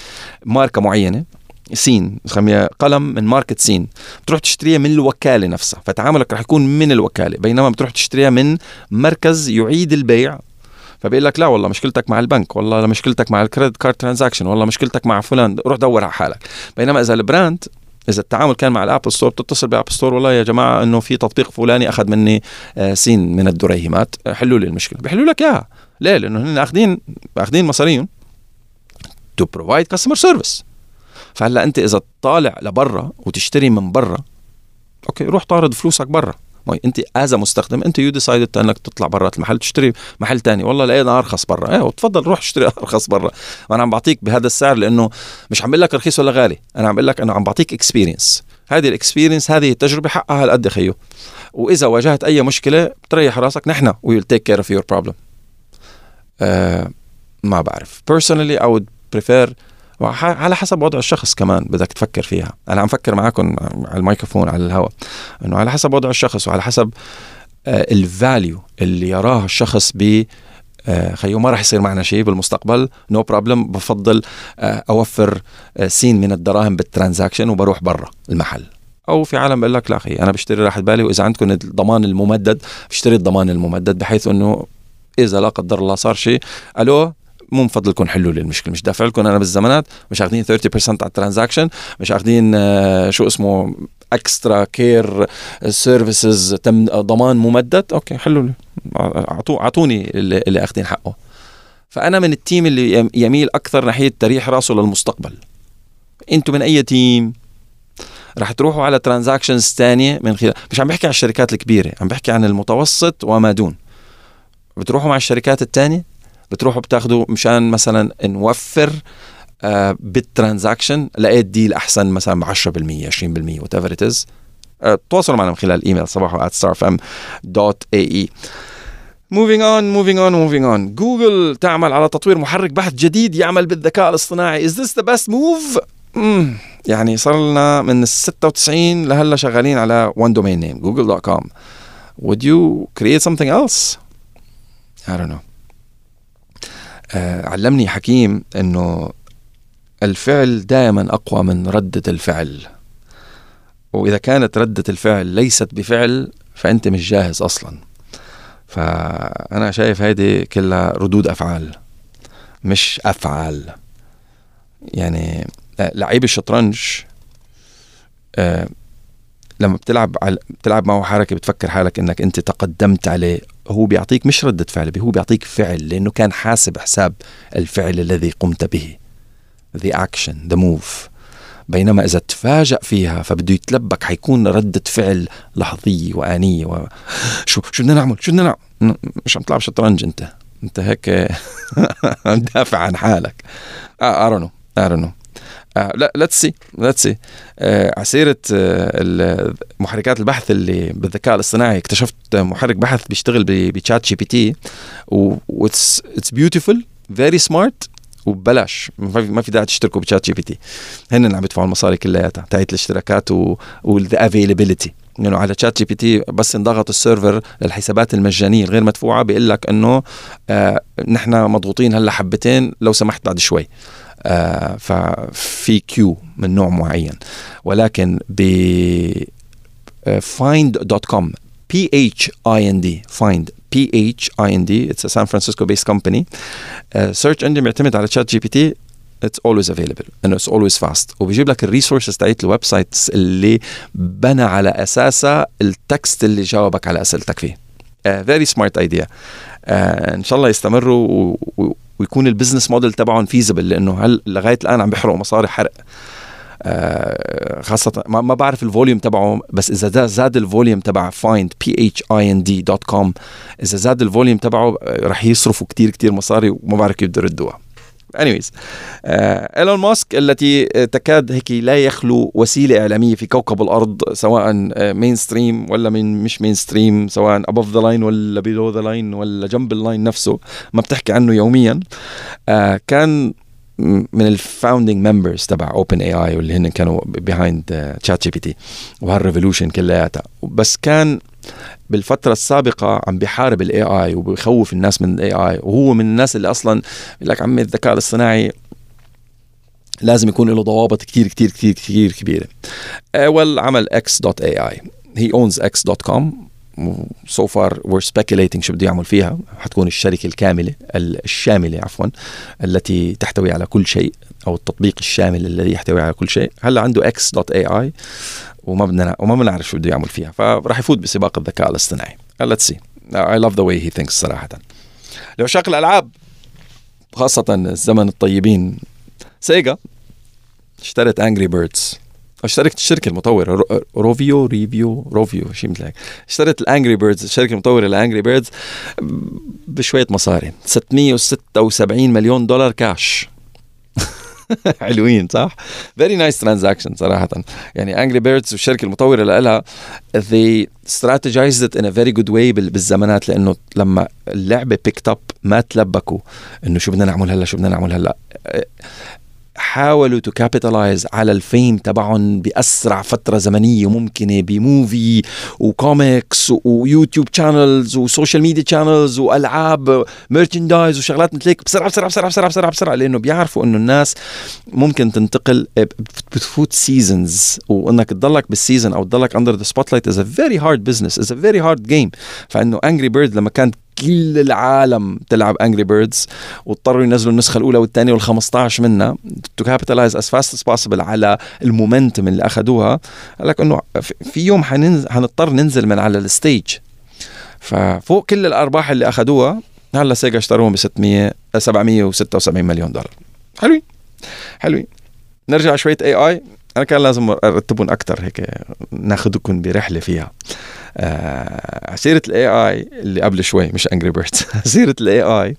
ماركة معينة سين قلم من ماركة سين بتروح تشتريها من الوكالة نفسها فتعاملك رح يكون من الوكالة بينما بتروح تشتريها من مركز يعيد البيع فبيقول لك لا والله مشكلتك مع البنك والله مشكلتك مع ال credit card transaction والله مشكلتك مع فلان روح دور على حالك. بينما إذا ال brand إذا التعامل كان مع ال Apple Store بتتصل ب Apple Store والله يا جماعة إنه في تطبيق فلاني أخذ مني آه، سين من الدريهمات. حلوا لي المشكلة. بيحلوا لك إياها. ليه؟ لأنه هن آخذين آخذين مصاريهم to provide customer service فهلأ أنت إذا طالع لبرا وتشتري من برا okay روح طارد فلوسك برا. انت as مستخدم انت you decided انك تطلع برات المحل تشتري محل تاني. والله لقينا ارخص برا. إيه تفضل روح اشتري ارخص برا. وأنا عم بعطيك بهذا السعر لأنه مش عم لك رخيص ولا غالي. أنا عم لك إنه عم بعطيك experience هذه ال experience هذه التجربه حقها هالقد خيو. وإذا واجهت أي مشكلة تريح راسك نحن. We take care of your problem ما بعرف. Personally I would prefer على حسب وضع الشخص كمان بدك تفكر فيها. أنا عم فكر معكم على الميكروفون على الهواء إنه على حسب وضع الشخص وعلى حسب ال value اللي يراه الشخص ب آه، خيو ما راح يصير معنا شيء بالمستقبل. no no problem بفضل آه، أوفر آه، سين من الدراهم بال transaction وبروح برا المحل. أو في عالم بقول لك لا أخي أنا بشتري راحه بالي وإذا عندكم الضمان الممدد بشتري الضمان الممدد بحيث إنه إذا لا قدر الله صار شيء ألو؟ مو من فضلكم حلوا لي المشكلة. مش دافع لكم أنا بالضمانات مش أخذين 30% على ال transaction مش أخذين شو اسمه extra care services تم ضمان ممدد. okay حلوا لي. أعطوني اللي, اللي أخذين حقه. فأنا من ال team اللي يميل أكثر ناحية تريح راسه للمستقبل. أنتم من أي team؟ رح تروحوا على transactions ثانية من خلال مش عم بحكي عن الشركات الكبيرة عم بحكي عن المتوسط وما دون. بتروحوا مع الشركات الثانية بتروحوا بتاخذوا مشان مثلا نوفر آه بال transaction لقيت deal أحسن مثلا ب 10% 20% whatever it is تواصلوا معنا من خلال الايميل صباحو starfm.ae Moving on, moving on, moving on. جوجل تعمل على تطوير محرك بحث جديد يعمل بالذكاء الاصطناعي. This the best move? مم. يعني صار لنا من ال 96 لهلا شغالين على one domain name google.com. Would you create something else? I don't know. آه علمني حكيم إنه الفعل دائما أقوى من ردة الفعل. وإذا كانت ردة الفعل ليست بفعل فأنت مش جاهز أصلا. فأنا شايف هيدي كلها ردود أفعال مش أفعال. يعني لعيب الشطرنج آه لما بتلعب على بتلعب معه حركة بتفكر حالك إنك أنت تقدمت عليه هو بيعطيك مش ردة فعل هو بيعطيك فعل لأنه كان حاسب حساب الفعل الذي قمت به. The action the move. بينما إذا تفاجأ فيها فبده يتلبك حيكون ردة فعل لحظية وآنية و... شو شو بدنا نعمل؟ شو بدنا نعمل؟ مش عم تلعب شطرنج أنت؟ أنت هيك عم دافع عن حالك. آه I don't know I don't know. آه لا let's see let's see على سيره آه محركات البحث اللي بالذكاء الاصطناعي اكتشفت محرك بحث بيشتغل ب ChatGPT what's it's beautiful very smart وببلاش. ما في داعي تشتركوا ب ChatGPT هن عم يدفعوا المصاري كلياتها تاعت الاشتراكات وال the availability يعني على ChatGPT بس انضغط ال server للحسابات المجانية الغير مدفوعة بيقول لك إنه آه نحن مضغوطين هلا حبتين لو سمحت بعد شوي. ففي queue من نوع معين. ولكن ب phind.com P H I N D. Phind. P H I N D. It's a San Francisco based company. Uh, search engine بيعتمد على ChatGPT it's always available. And it's always fast. وبيجيب لك ال resources تاعت ال websites اللي بنى على اساسها ال text اللي جاوبك على أسئلتك فيه. Smart idea. Uh, إن شاء الله يستمروا و, ويكون ال business model تبعهم feasible لأنه هلأ لغاية الآن عم بيحرقوا مصاري حرق. آه خاصة ما, ما بعرف ال volume تبعه بس إذا زاد ال volume تبع Phind p h i n d dot com إذا زاد ال volume تبعه رح يصرفوا كتير كتير مصاري وما بعرف كيف بده يردوها. Anyways إيلون ماسك التي تكاد هيك لا يخلو وسيلة إعلامية في كوكب الأرض سواء mainstream ولا من مش mainstream سواء above the line ولا below the line ولا جنب ال line نفسه ما بتحكي عنه يوميا. كان من ال founding members تبع OpenAI واللي هن كانوا behind ChatGPT وهال revolution كلياتها. بس كان بالفترة السابقة عم بيحارب ال AI وبيخوف الناس من ال AI وهو من الناس اللي أصلا بيقول لك عمي الذكاء الاصطناعي لازم يكون له ضوابط كتير كتير كتير كتير كبيرة. اول عمل x.ai he owns x.com so far we're speculating شو بده يعمل فيها. حتكون الشركة الكاملة الشاملة عفوا التي تحتوي على كل شيء. أو التطبيق الشامل الذي يحتوي على كل شيء. هلا عنده X dot AI وما بدنا وما بنعرف شو بده يعمل فيها. فراح يفوت بسباق الذكاء الاصطناعي. let's see I love the way he thinks صراحة. لعشاق الألعاب خاصة الزمن الطيبين Sega اشترت Angry Birds اشتركت الشركة المطورة Rovio Revio Rovio شيء مثل هيك. اشتريت ال Angry Birds الشركة المطورة لل Angry Birds بشوية مصاري. 676 مليون دولار كاش حلوين صح؟ very nice transaction صراحة يعني Angry Birds والشركة المطورة لها they strategized it in a very good way بالزمانات لأنه لما اللعبة picked up ما تلبكوا إنه شو بدنا نعمل هلأ شو بدنا نعمل هلأ حاولوا to capitalize على ال fame تبعهم بأسرع فترة زمنية ممكنة ب movie و comics و YouTube channels و social media channels وألعاب merchandise وشغلات مثل هيك بسرعة بسرعة بسرعة بسرعة بسرعة بسرعة لأنه بيعرفوا إنه الناس ممكن تنتقل بتفوت seasons وإنك تضلك بال season أو تضلك under the spotlight is a very hard business is a very hard game فإنه Angry Bird لما كانت كل العالم تلعب Angry Birds واضطروا ينزلوا النسخة الأولى والثانية وال15 منها to capitalize as fast as possible على ال momentum اللي أخذوها. قال لك إنه في يوم حننزل حنضطر ننزل من على ال stage. ففوق كل الأرباح اللي أخذوها هلا سيجا اشتروهم ب 600 776 مليون دولار. حلوين. حلوين. نرجع شوية AI أنا كان لازم أرتبهم أكثر هيك ناخذكم برحلة فيها. آه سيرة ال AI اللي قبل شوي مش Angry Birds سيرة ال AI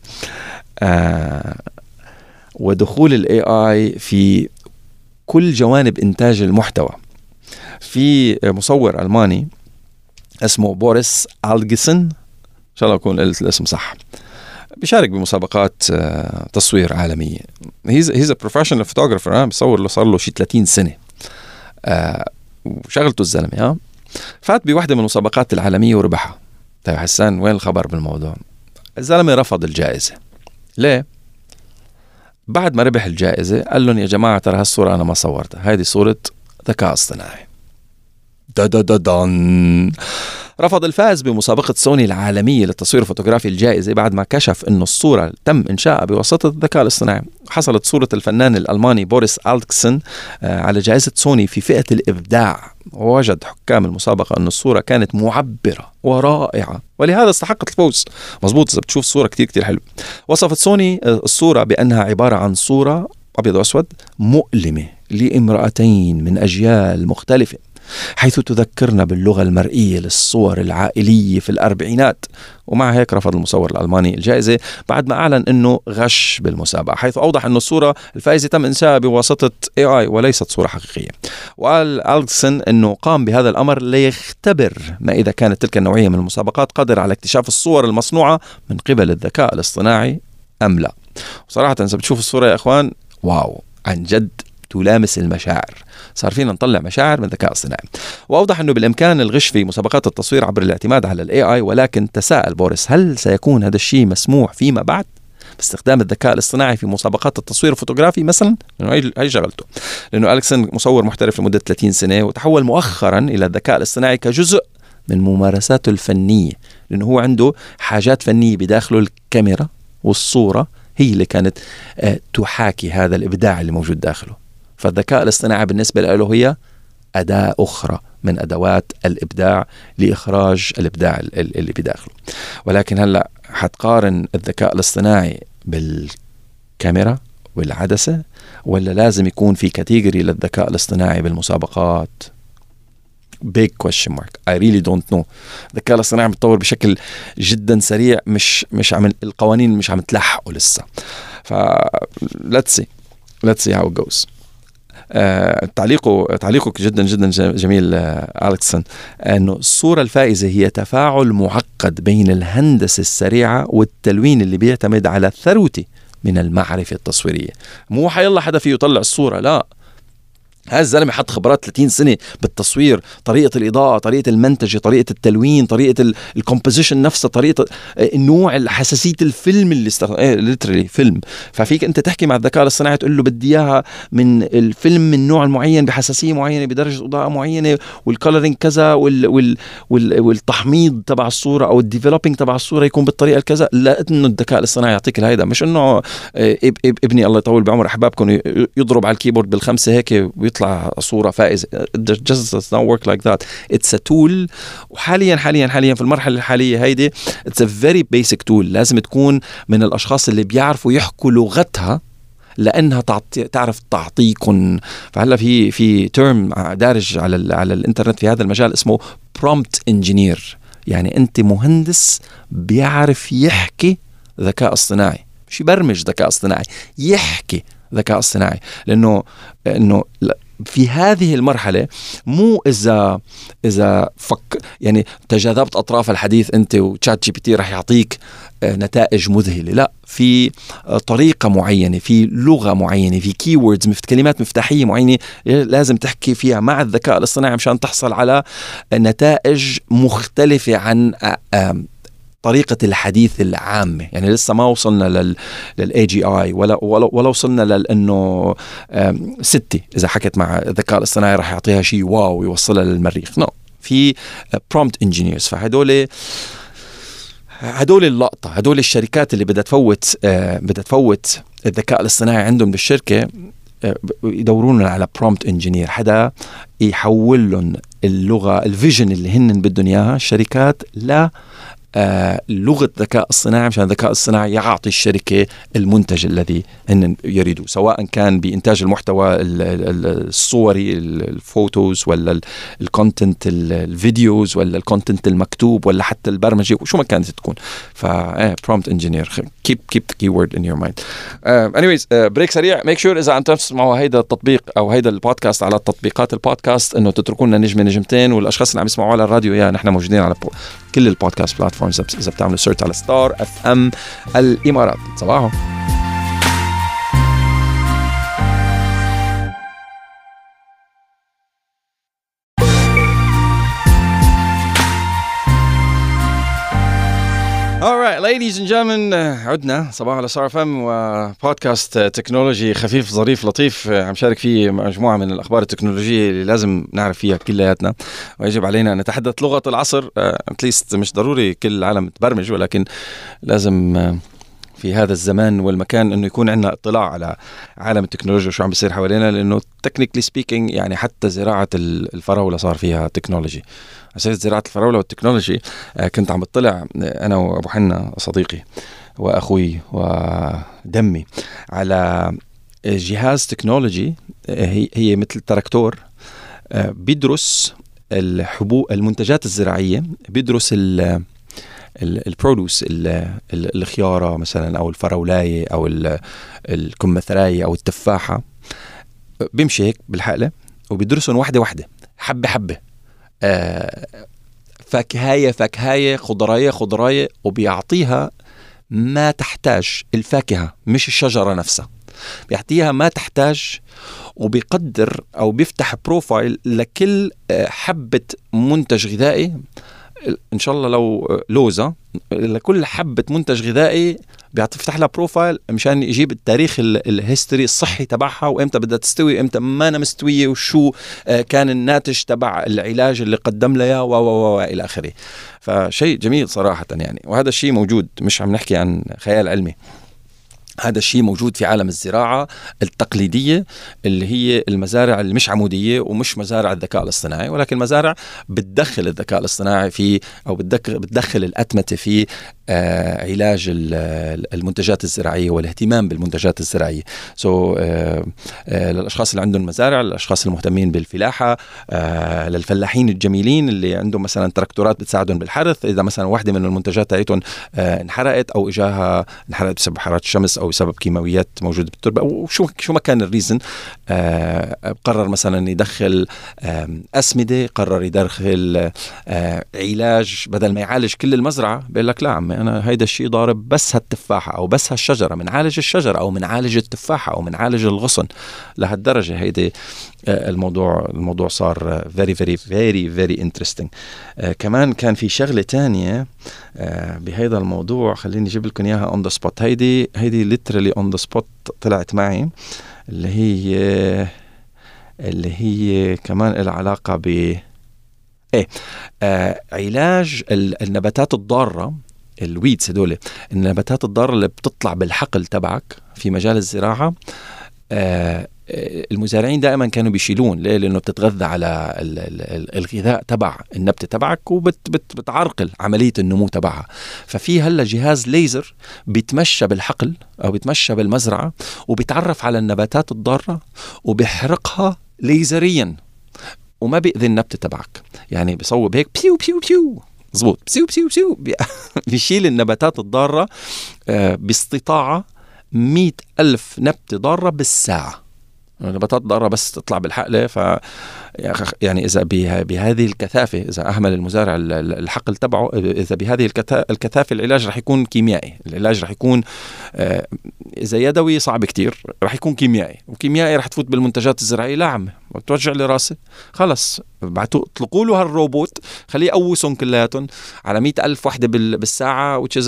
آه ودخول ال AI في كل جوانب إنتاج المحتوى. في مصور ألماني اسمه بوريس الجسن إن شاء الله أكون قلت الاسم صح بيشارك بمسابقات آه، تصوير عالمية. he's he's professional photographer بيصور له صار له شي 30 سنة. آه وشغلته الزلمة فات بوحدة من المسابقات العالمية وربحها. طيب حسان وين الخبر بالموضوع؟ الزلمة رفض الجائزة. ليه؟ بعد ما ربح الجائزة قال لهم يا جماعة ترى هالصورة أنا ما صورتها. هذه صورة ذكاء اصطناعي. دا دا دا دان. رفض الفائز بمسابقة سوني العالمية للتصوير الفوتوغرافي الجائزة بعد ما كشف أن الصورة تم إنشائها بواسطة الذكاء الاصطناعي. حصلت صورة الفنان الألماني بوريس ألتكسن آه، على جائزة سوني في فئة الإبداع. ووجد حكام المسابقة أن الصورة كانت معبرة ورائعة ولهذا استحقت الفوز. مزبوط إذا بتشوف صورة كتير كتير حلوة. وصفت سوني آه، الصورة بأنها عبارة عن صورة أبيض وأسود مؤلمة لامرأتين من أجيال مختلفة. حيث تذكرنا باللغة المرئية للصور العائلية في الأربعينات. ومع هيك رفض المصور الألماني الجائزة بعد ما أعلن أنه غش بالمسابقة حيث أوضح أن الصورة الفائزة تم إنشائها بواسطة AI وليست صورة حقيقية. وقال ألكسن أنه قام بهذا الأمر ليختبر ما إذا كانت تلك النوعية من المسابقات قادرة على اكتشاف الصور المصنوعة من قبل الذكاء الاصطناعي أم لا. وصراحة إذا بتشوف الصورة يا إخوان واو عن جد تلامس المشاعر. صار فينا نطلع مشاعر من الذكاء الاصطناعي وأوضح أنه بالإمكان الغش في مسابقات التصوير عبر الاعتماد على ال AI ولكن تساءل بوريس هل سيكون هذا الشيء مسموح فيما بعد؟ باستخدام الذكاء الاصطناعي في مسابقات التصوير الفوتوغرافي مثلا؟ لأنه هي شغلته. لأنه الكسن مصور محترف لمدة 30 سنة وتحول مؤخرا إلى الذكاء الاصطناعي كجزء من ممارساته الفنية. لأنه هو عنده حاجات فنية بداخله الكاميرا والصورة هي اللي كانت آه، تحاكي هذا الإبداع اللي موجود داخله. فالذكاء الاصطناعي بالنسبة له هي أداة أخرى من أدوات الإبداع لإخراج الإبداع اللي بداخله ولكن هلأ حتقارن الذكاء الاصطناعي بالكاميرا والعدسة ولا لازم يكون في كاتيجوري للذكاء الاصطناعي بالمسابقات؟ Big question mark. I really don't know. الذكاء الاصطناعي بتطور بشكل جدا سريع مش مش عم القوانين مش عم تلحقه لسه. ف let's see. Let's see how it goes. تعليقه تعليقك جدا جدا جميل آه، أليكسون أنه الصورة الفائزة هي تفاعل معقد بين الهندسة السريعة والتلوين اللي بيعتمد على الثروة من المعرفة التصويرية. مو حيلا حدا فيه يطلع الصورة لا. هذا الزلمة حط خبرات 30 سنة بالتصوير طريقة الإضاءة طريقة المنتجة طريقة التلوين طريقة ال composition نفسها طريقة النوع حساسية الفيلم اللي استخدم إيه literally فيلم. ففيك أنت تحكي مع الذكاء الاصطناعي تقول له بدي إياها من الفيلم من نوع معين بحساسية معينة بدرجة إضاءة معينة وال coloring كذا وال وال وال والتحميض تبع الصورة أو ال developing تبع الصورة يكون بالطريقة الكذا. لا إنه الذكاء الاصطناعي يعطيك الهيدا. مش إنه آه، إبني الله يطول بعمر أحبابكم يضرب على الكيبورد بالخمسة هيك تطلع صورة فائزة. It just does not work like that. It's a tool. وحاليا حاليا حاليا في المرحلة الحالية هيدي it's a very basic tool. لازم تكون من الأشخاص اللي بيعرفوا يحكوا لغتها لأنها تعطي تعرف تعطيكم فهلا في في term دارج على على الإنترنت في هذا المجال اسمه prompt engineer يعني أنت مهندس بيعرف يحكي ذكاء اصطناعي. مش يبرمج ذكاء اصطناعي. يحكي. ذكاء اصطناعي لأنه إنه في هذه المرحلة مو إذا إذا فك يعني تجاذبت أطراف الحديث أنت و ChatGPT رح يعطيك آه، نتائج مذهلة. لا في آه، طريقة معينة في لغة معينة في keywords كلمات مفتاحية معينة لازم تحكي فيها مع الذكاء الاصطناعي مشان تحصل على نتائج مختلفة عن طريقة الحديث العامة. يعني لسه ما وصلنا لل لل AGI ولا ولا, وصلنا لأنه ستي إذا حكت مع الذكاء الاصطناعي راح يعطيها شيء واو ويوصلها للمريخ. no no. في prompt engineers فهدول هدول اللقطة هدول الشركات اللي بدها تفوت آه، بدها تفوت الذكاء الاصطناعي عندهم بالشركة آه، يدورون على prompt engineer حدا يحول لهم اللغة ال vision اللي هن بدهم إياها الشركات آه، لغة الذكاء الصناعي مشان الذكاء الصناعي يعطي الشركة المنتج الذي هن يريدوه سواء كان بإنتاج المحتوى الصوري ال photos ولا ال content ال videos ولا ال content المكتوب ولا حتى البرمجة وشو ما كانت تكون. ف prompt engineer keep keep the keyword in your mind anyways break سريع. make sure إذا عم تسمعوا هيدا التطبيق أو هيدا البودكاست على تطبيقات البودكاست إنه تتركوا لنا نجمة نجمتين والأشخاص اللي عم يسمعوا على الراديو يا نحن موجودين على كل البودكاست platforms إذا بتعملوا search على Star FM الإمارات. صباحو. Ladies and gentlemen عدنا صباح على Star FM وبودكاست تكنولوجي خفيف ظريف لطيف. عم شارك فيه مجموعة من الأخبار التكنولوجية اللي لازم نعرف فيها كلياتنا. ويجب علينا أن نتحدث لغة العصر at least مش ضروري كل العالم تبرمج ولكن لازم في هذا الزمان والمكان إنه يكون عندنا اطلاع على عالم التكنولوجيا وشو عم بيصير حوالينا لأنه technically speaking يعني حتى زراعة الفراولة صار فيها تكنولوجي مسألة زراعة الفراولة وال technology آه، كنت عم بطلع آه، أنا وأبو حنا صديقي وأخوي ودمي على جهاز تكنولوجي آه، هي هي مثل تراكتور بيدرس الحبوب المنتجات الزراعية بيدرس ال produce الخيارة مثلا أو الفراولاية أو الكمثراية أو التفاحة. بيمشي هيك بالحقلة وبيدرسهم واحدة واحدة حبة حبة. فاكهاية فاكهاية خضراية خضراية وبيعطيها ما تحتاج الفاكهة مش الشجرة نفسها. بيعطيها ما تحتاج وبيقدر أو بيفتح profile لكل آه، حبة منتج غذائي. إن شاء الله لو لوزة لكل حبة منتج غذائي بيفتح لها profile مشان يجيب التاريخ ال history الصحي تبعها وإمتى بدها تستوي إمتى مانا مستوية وشو آه، كان الناتج تبع العلاج اللي قدم لها إياه و إلى آخره. فشيء جميل صراحة يعني. وهذا الشيء موجود مش عم نحكي عن خيال علمي. هذا الشيء موجود في عالم الزراعة التقليدية اللي هي المزارع اللي مش عمودية ومش مزارع الذكاء الاصطناعي ولكن مزارع بتدخل الذكاء الاصطناعي في أو بتدخل الأتمتة في آه، علاج المنتجات الزراعية والاهتمام بالمنتجات الزراعية. so so, آه، آه، للأشخاص اللي عندهم مزارع للأشخاص المهتمين بالفلاحة للفلاحين الجميلين اللي عندهم مثلا تراكتورات بتساعدهم بالحرث. إذا مثلا واحدة من المنتجات تاعتهم انحرقت أو اجاها انحرقت بسبب حرارة الشمس أو بسبب كيماويات موجوده بالتربة. وشو شو ما كان ال reason قرر مثلا يدخل أسمدة قرر يدخل علاج. بدل ما يعالج كل المزرعة بيقول لك لا عمي أنا هيدا الشيء ضارب بس هالتفاحة أو بس هالشجرة بنعالج الشجرة أو بنعالج التفاحة أو بنعالج الغصن. لهالدرجة هيدي آه، الموضوع الموضوع صار very very very very interesting كمان كان في شغلة تانية آه، بهيدا الموضوع خليني أجيب لكم إياها on the spot هيدي هيدي literally on the spot طلعت معي اللي هي اللي هي كمان العلاقه ب إيه آه علاج النباتات الضارة ال weeds هدول النباتات الضارة اللي بتطلع بالحقل تبعك في مجال الزراعة آه المزارعين دائما كانوا بيشيلون. ليه؟ لأنه بتتغذى على الغذاء تبع النبتة تبعك وبتعرقل عملية النمو تبعها. ففي هلأ جهاز ليزر بيتمشى بالحقل أو بيتمشى بالمزرعة وبيتعرف على النباتات الضارة وبيحرقها ليزريا وما بيأذي النبتة تبعك. يعني بصوب هيك بيو بيو بيو. مزبوط بسيو بسيو بسيو بيشيل النباتات الضارة آه، باستطاعة مئة ألف نبتة ضارة بالساعة. نباتات ضارة بس تطلع بالحقلة ف يعني إذا بهذه الكثافة إذا أهمل المزارع الحقل تبعه إذا بهذه الكثافة العلاج رح يكون كيميائي العلاج رح يكون آه، إذا يدوي صعب كتير رح يكون كيميائي وكيميائي رح تفوت بالمنتجات الزراعية لا عم بتوجع لي راسي. خلص بعتوا اطلقوا له هالروبوت. خليه يقوسهم كلياتهم على مئة ألف وحدة بالساعة which is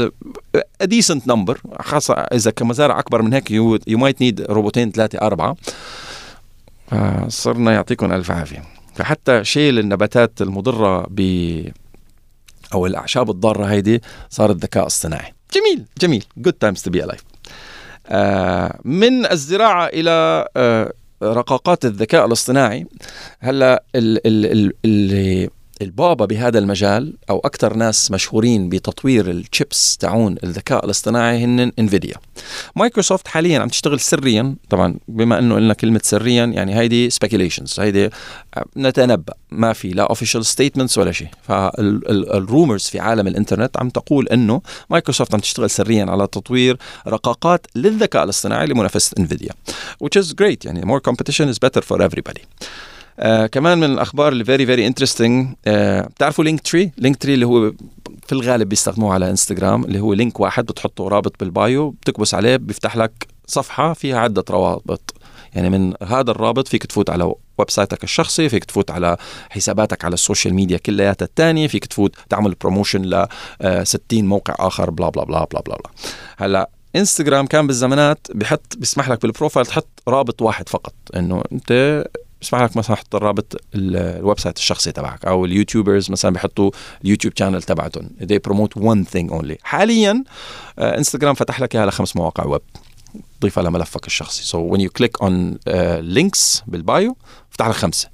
a decent number. خاصة إذا كمزارع أكبر من هيك you, you might need روبوتين ثلاثة أربعة. فصرنا يعطيكم ألف عافية. فحتى شيل النباتات المضرة ب أو الأعشاب الضارة هيدي صار الذكاء اصطناعي. جميل جميل. Good times to be alive. آه من الزراعة إلى آه رقاقات الذكاء الاصطناعي. هلا اللي البابا بهذا المجال أو أكثر ناس مشهورين بتطوير الشيبس تاعون الذكاء الاصطناعي هن انفيديا مايكروسوفت حاليا عم تشتغل سريا طبعا بما إنه قلنا كلمة سريا يعني هيدي speculations هيدي نتنبأ ما في لا official statements ولا شيء. فال rumors في عالم الإنترنت عم تقول إنه مايكروسوفت عم تشتغل سريا على تطوير رقاقات للذكاء الاصطناعي لمنافسة انفيديا which is great يعني more competition is better for everybody. آه كمان من الأخبار اللي very very interesting بتعرفوا Linktree Linktree اللي هو في الغالب بيستخدموه على انستغرام اللي هو link واحد بتحطه رابط بال bio بتكبس عليه بيفتح لك صفحة فيها عدة روابط يعني من هذا الرابط فيك تفوت على website ك الشخصي فيك تفوت على حساباتك على ال social media كلياتها الثانية فيك تفوت تعمل promotion ل 60 موقع آخر blah blah blah blah blah, blah. هلأ انستغرام كان بالزمانات بحط بيسمح لك بال profile تحط رابط واحد فقط إنه أنت بسمح لك مثلا حط الرابط ال website الشخصي تبعك أو ال YouTubers مثلا بيحطوا ال YouTube channel تبعتهم. They promote one thing only. حاليا انستغرام فتح لك إياها لخمس مواقع ويب. ضيفها لملفك الشخصي. So when you click on uh, links بال bio فتح لك خمسة.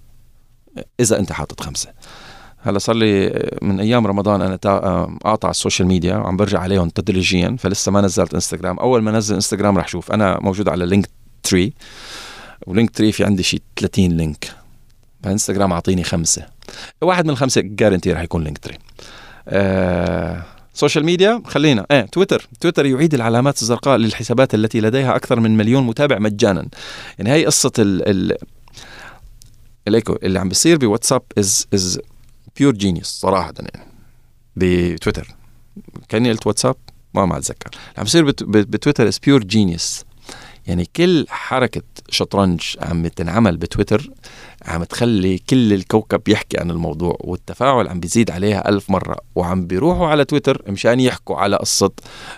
إذا أنت حاطط خمسة. هلا صار لي من أيام رمضان أنا قاطع ال social media وعم برجع عليهم تدريجيا فلسه ما نزلت انستغرام أول ما نزل انستغرام رح شوف. أنا موجود على Linktree و Linktree في عندي شيء 30 link. فانستغرام اعطيني خمسة. واحد من الخمسه guaranteed رح يكون Linktree. آه social media خلينا. إيه تويتر. تويتر يعيد العلامات الزرقاء للحسابات التي لديها أكثر من مليون متابع مجانا. يعني هي قصة ال ال اللي عم بيصير بواتساب is is pure genius صراحة يعني. بتويتر. كأني قلت واتساب ما ما أتذكر. اللي عم بيصير بتويتر is pure genius يعني كل حركة شطرنج عم تنعمل بتويتر عم تخلي كل الكوكب يحكي عن الموضوع والتفاعل عم بيزيد عليها ألف مرة وعم بيروحوا على تويتر مشان يحكوا على قصة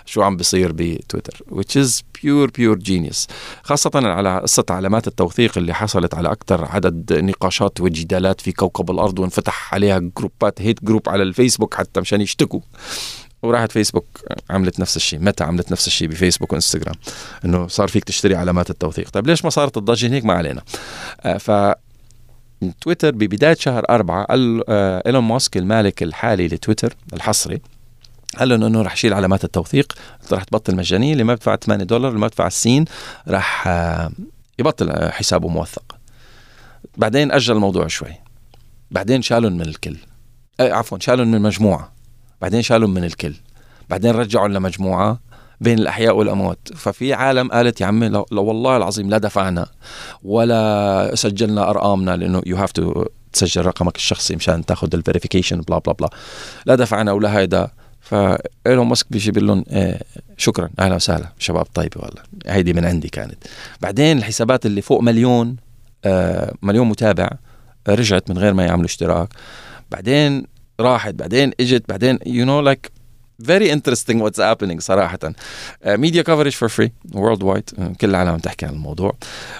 شو عم بيصير بتويتر which is pure pure genius. خاصة على قصة علامات التوثيق اللي حصلت على أكثر عدد نقاشات وجدالات في كوكب الأرض وانفتح عليها جروبات hate group على الفيسبوك حتى مشان يشتكوا. وراحت فيسبوك عملت نفس الشيء متى عملت نفس الشيء بفيسبوك وإنستغرام؟ إنه صار فيك تشتري علامات التوثيق. طيب ليش ما صارت الضجة؟ هيك ما علينا. آه ف تويتر ببداية شهر أربعة قال آه إيلون ماسك المالك الحالي لتويتر الحصري قال لهم إنه رح يشيل علامات التوثيق رح تبطل مجانية اللي ما بدفع 8 دولار اللي ما بدفع السين رح آه يبطل حسابه موثق. بعدين أجل الموضوع شوي. بعدين شالهم من الكل. عفوا شالهم من مجموعة. بعدين شالهم من الكل. بعدين رجعوا لمجموعة بين الأحياء والأموات. ففي عالم قالت يا عمي لو, لو والله العظيم لا دفعنا ولا سجلنا أرقامنا لأنه you have to تسجل رقمك الشخصي مشان تاخذ ال verification blah blah blah لا دفعنا ولا هيدا. فايلون ماسك بيجيب لهم إيه شكرا أهلا وسهلا شباب طيبه والله. هيدي من عندي كانت. بعدين الحسابات اللي فوق مليون آه مليون متابع رجعت من غير ما يعملوا اشتراك. بعدين راحت بعدين إجت بعدين you know like very interesting what's happening صراحة. media coverage for free worldwide كل العالم تحكي عن الموضوع.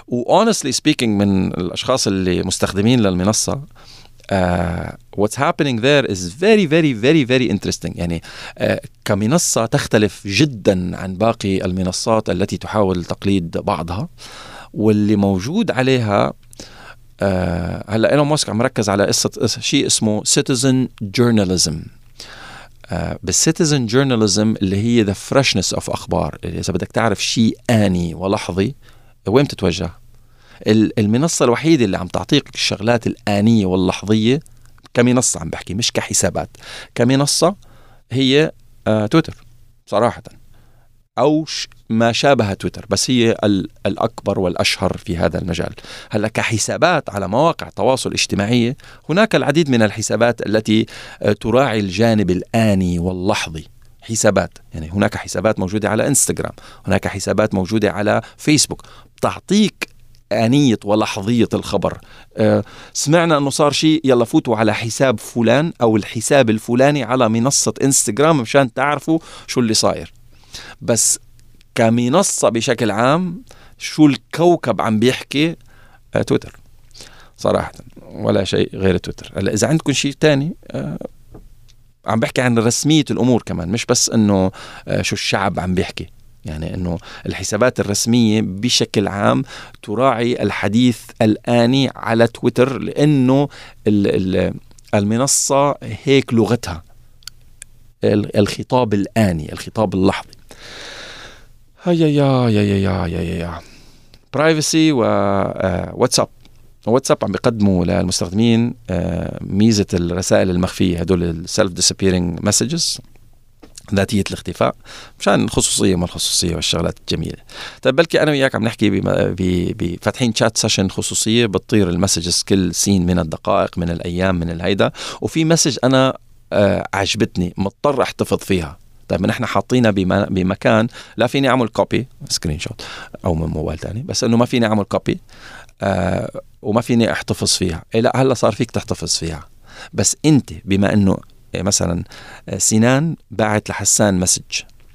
و honestly speaking من الأشخاص اللي مستخدمين للمنصة what's happening there is very very very very interesting يعني uh, كمنصة تختلف جدا عن باقي المنصات التي تحاول تقليد بعضها. واللي موجود عليها آه هلا إيلون ماسك عم مركز على قصه شيء اسمه citizen journalism بال citizen journalism اللي هي the freshness of أخبار. إذا بدك تعرف شيء آني ولحظي وين بتتوجه؟ المنصة الوحيدة اللي عم تعطيك الشغلات الآنية واللحظية كمنصة عم بحكي مش كحسابات. كمنصة هي آه تويتر صراحة. أو ما شابه تويتر بس هي الأكبر والأشهر في هذا المجال. هلأ كحسابات على مواقع التواصل الاجتماعي هناك العديد من الحسابات التي آه، تراعي الجانب الآني واللحظي. حسابات يعني هناك حسابات موجودة على إنستغرام هناك حسابات موجودة على فيسبوك. تعطيك آنية ولحظية الخبر. أه سمعنا أنه صار شيء يلا فوتوا على حساب فلان أو الحساب الفلاني على منصة إنستغرام مشان تعرفوا شو اللي صاير. بس كمنصة بشكل عام شو الكوكب عم بيحكي أه تويتر. صراحة ولا شيء غير تويتر. هلأ إذا عندكم شيء تاني أه عم بحكي عن رسمية الأمور كمان مش بس أنه أه شو الشعب عم بيحكي. يعني إنه الحسابات الرسمية بشكل عام تراعي الحديث الآني على تويتر لإنه المنصة هيك لغتها الخطاب الآني الخطاب اللحظي. هيا يا يا يا يا يا يا. privacy وواتساب واتساب عم بيقدموا للمستخدمين آه، ميزة الرسائل المخفية. هدول ال self disappearing messages ذاتية الاختفاء مشان الخصوصيه ما الخصوصية والشغلات الجميلة. طيب بلكي أنا وياك عم نحكي بفاتحين chat session خصوصية بتطير ال messages كل سين من الدقائق من الأيام من الهيدا. وفي message أنا آه عجبتني مضطر أحتفظ فيها. طيب نحن حاطينها بمكان لا فيني أعمل copy screenshot أو من موبايل ثاني بس إنه ما فيني أعمل copy آه وما فيني أحتفظ فيها. إيه لا هلأ صار فيك تحتفظ فيها. بس أنت بما إنه إيه، مثلا آه، سنان باعت لحسان مسج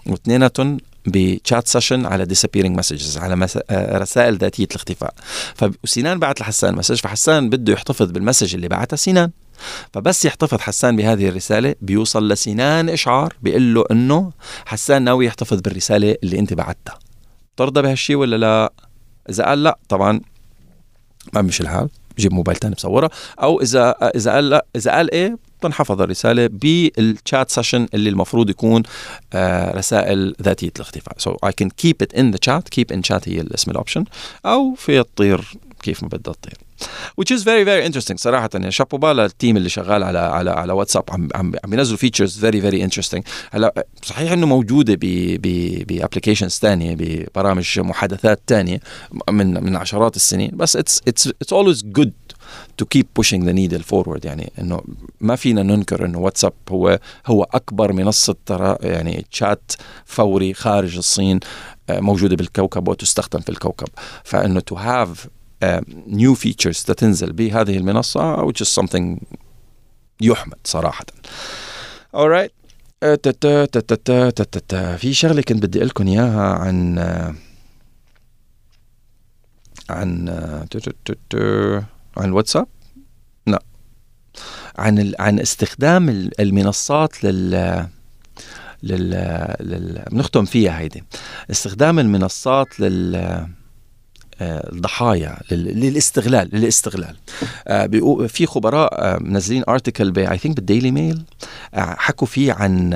واثنيناتهم ب chat session على disappearing messages على مس... آه، رسائل ذاتية الاختفاء. فسنان بعت لحسان message فحسان بده يحتفظ بال message اللي بعتها سنان فبس يحتفظ حسان بهذه الرسالة بيوصل لسنان إشعار بيقول له إنه حسان ناوي يحتفظ بالرسالة اللي أنت بعتها ترضى بهالشيء ولا لا؟ إذا قال لا طبعا ما مش الحال بجيب موبايل ثاني بصورها أو إذا إذا قال لا إذا قال إيه؟ تنحفظ الرسالة بال chat session اللي المفروض يكون آه رسائل ذاتية الاختفاء. So I can keep it in the chat. Keep in chat هي الاسم ال option أو في تطير كيف ما بدها تطير which is very very interesting صراحة. يعني شابوبا لل team اللي شغال على على على واتساب عم عم عم ينزلوا features very very interesting. هلا صحيح إنه موجودة ب ب ب applications ثانية ببرامج محادثات ثانية من من عشرات السنين. بس it's it's it's always good to keep pushing the needle forward. يعني إنه ما فينا ننكر إنه واتساب هو هو أكبر منصة يعني تشات فوري خارج الصين آه، موجودة بالكوكب وتستخدم في الكوكب. فإنه to have new features تنزل بهذه المنصة which is something يحمد صراحة. Alright في شغلة كنت بدي أقول لكم إياها عن عن عن الواتساب؟ لا. عن عن استخدام المنصات لل لل, لل... بنختم فيها هيدي. استخدام المنصات لل الضحايا للاستغلال للاستغلال. آه، في خبراء آه، منزلين ارتكل اي ثينك بالديلي ميل حكوا فيه عن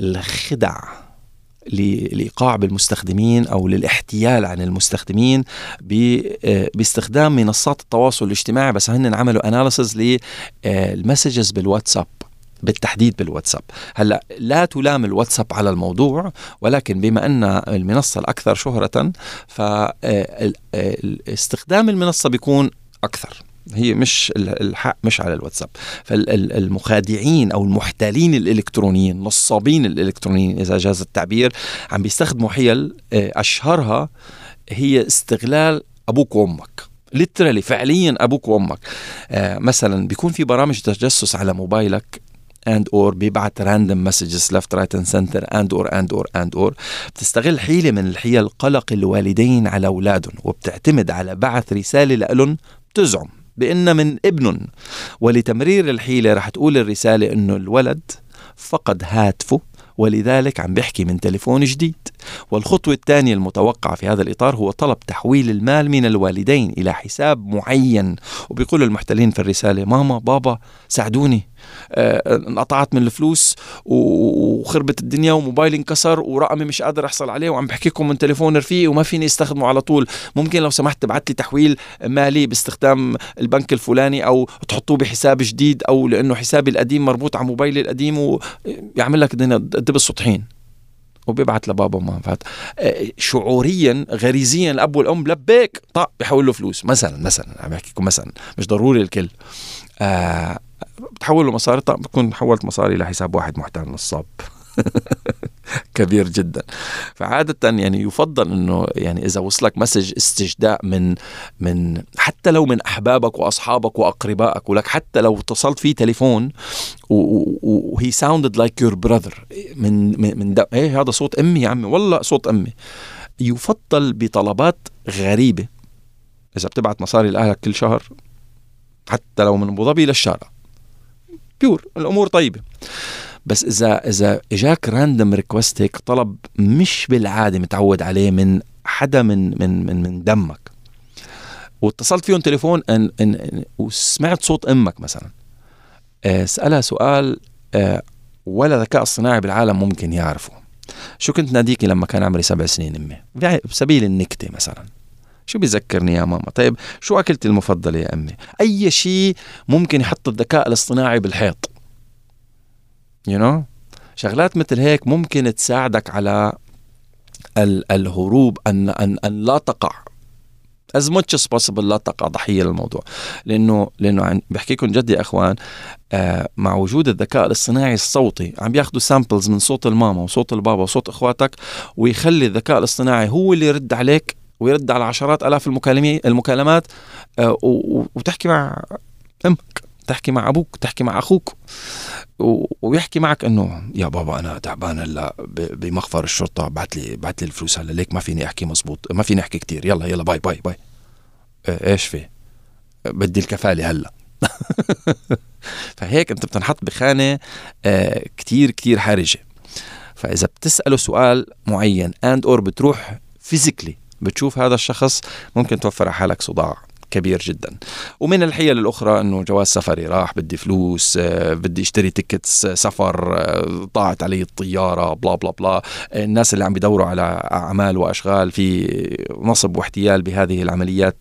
الخدع. للايقاع بالمستخدمين أو للاحتيال عن المستخدمين آه، باستخدام منصات التواصل الاجتماعي. بس هن عملوا analysis لل messages بالواتساب بالتحديد بالواتساب. هلأ لا تلام الواتساب على الموضوع ولكن بما أن المنصة الأكثر شهرة فاستخدام المنصة بيكون أكثر. هي مش الحق مش على الواتساب. فالمخادعين أو المحتالين الإلكترونيين نصابين الإلكترونيين إذا جاز التعبير عم بيستخدموا حيل آه، أشهرها هي استغلال أبوك وأمك. literally فعليا أبوك وأمك. آه مثلا بيكون في برامج تجسس على موبايلك and or بيبعت random messages left right and center and or and or and or بتستغل حيلة من الحيل قلق الوالدين على أولادهم وبتعتمد على بعث رسالة لهم بتزعم. بأن من ابن. ولتمرير الحيلة رح تقول الرسالة أنه الولد فقد هاتفه ولذلك عم بيحكي من تليفون جديد. والخطوة الثانية المتوقعة في هذا الإطار هو طلب تحويل المال من الوالدين إلى حساب معين. وبيقول المحتلين في الرسالة ماما بابا ساعدوني. آه، انقطعت من الفلوس وخربت الدنيا وموبايلي انكسر ورقمي مش قادر أحصل عليه وعم بحكيكم من تليفون رفيقي وما فيني أستخدمه على طول. ممكن لو سمحت تبعت لي تحويل مالي باستخدام البنك الفلاني أو تحطوه بحساب جديد أو لأنه حسابي القديم مربوط على موبايلي القديم ويعمل لك الدنيا دبس سطحين وبيبعت لبابا وماما. فات آه، شعوريا غريزيا الأب والأم لبيك طق بيحول له فلوس. مثلا مثلا عم بحكي لكم مثلا مش ضروري الكل. آه بتحول له مصاري طب بكون حولت مصاري لحساب واحد محتال نصاب كبير جدا. فعادة يعني يفضل إنه يعني إذا وصلك مسج استجداء من من حتى لو من أحبابك وأصحابك وأقربائك ولك حتى لو اتصلت فيه تليفون وهي ساوندد لايك يور براذر من من, من إيه هذا صوت أمي يا عمي؟ والله صوت أمي. يفضل بطلبات غريبة. إذا بتبعت مصاري لأهلك كل شهر حتى لو من أبو ظبي للشارع. بيور الأمور طيبة. بس إذا إذا إجاك راندوم ريكوست هيك طلب مش بالعادة متعود عليه من حدا من من من, من دمك. واتصلت فيهم تليفون إن إن إن وسمعت صوت أمك مثلا. آه، اسالها سؤال آه، ولا ذكاء اصطناعي بالعالم ممكن يعرفه. شو كنت ناديكي لما كان عمري سبع سنين أمي؟ بسبيل النكتة مثلا. شو بيذكرني يا ماما؟ طيب شو أكلتي المفضلة يا أمي؟ أي شيء ممكن يحط الذكاء الاصطناعي بالحيط. You know? شغلات مثل هيك ممكن تساعدك على الهروب أن, أن, أن لا تقع. As much as possible لا تقع ضحية للموضوع. لأنه لأنه بحكيكم جد يا أخوان آه مع وجود الذكاء الاصطناعي الصوتي عم بياخذوا samples من صوت الماما وصوت البابا وصوت إخواتك ويخلي الذكاء الاصطناعي هو اللي يرد عليك ويرد على عشرات آلاف المكالمات آه، وتحكي مع أمك. تحكي مع أبوك تحكي مع أخوك ويحكي معك إنه يا بابا أنا تعبان هلأ بمخفر الشرطة بعت لي بعت لي الفلوس هلأ ليك ما فيني أحكي مزبوط ما فيني أحكي كتير يلا يلا bye bye bye. آه، إيش في؟ بدي الكفالة هلأ. فهيك أنت بتنحط بخانة آه، كتير كتير حرجة. فإذا بتسأله سؤال معين and or بتروح physically بتشوف هذا الشخص ممكن توفر على حالك صداع. كبير جدا. ومن الحيل الأخرى أنه جواز سفري راح بدي فلوس آه، بدي اشتري tickets آه، سفر آه، ضاعت علي الطيارة blah blah blah الناس اللي عم بيدوروا على أعمال وأشغال في نصب واحتيال بهذه العمليات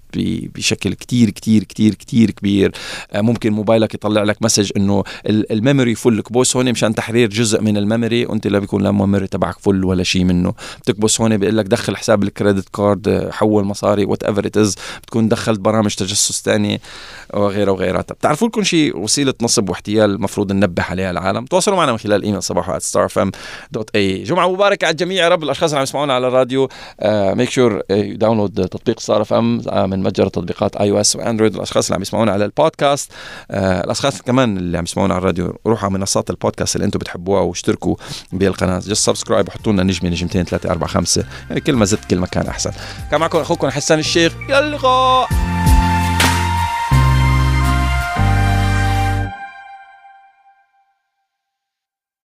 بشكل كتير كتير كتير كتير كبير. ممكن موبايلك يطلع لك message إنه ال memory full كبوس هون مشان تحرير جزء من ال memory وأنت لا بيكون لا ال memory تبعك full ولا شيء منه. بتكبس هون بيقول لك دخل حساب ال credit card حول مصاري whatever it is بتكون دخلت برامج تجسس تانية وغيرها وغيرها. بتعرفوا لكم شيء وسيلة نصب واحتيال المفروض ننبه عليها العالم؟ تواصلوا معنا من خلال إيميل صباحو اي جمعة مباركة على الجميع. يا رب الأشخاص اللي عم يسمعونا على الراديو make sure download تطبيق Star FM من متجر تطبيقات iOS و Android. الأشخاص اللي عم يسمعونا على البودكاست uh, الأشخاص كمان اللي عم يسمعونا على الراديو روحوا على منصات البودكاست اللي أنتم بتحبوها واشتركوا بالقناة. just subscribe وحطوا لنا نجمة نجمتين ثلاثة أربعة خمسة. يعني كل ما زدت كل ما كان أحسن. كان معكم أخوكم حسان الشيخ. اللقاء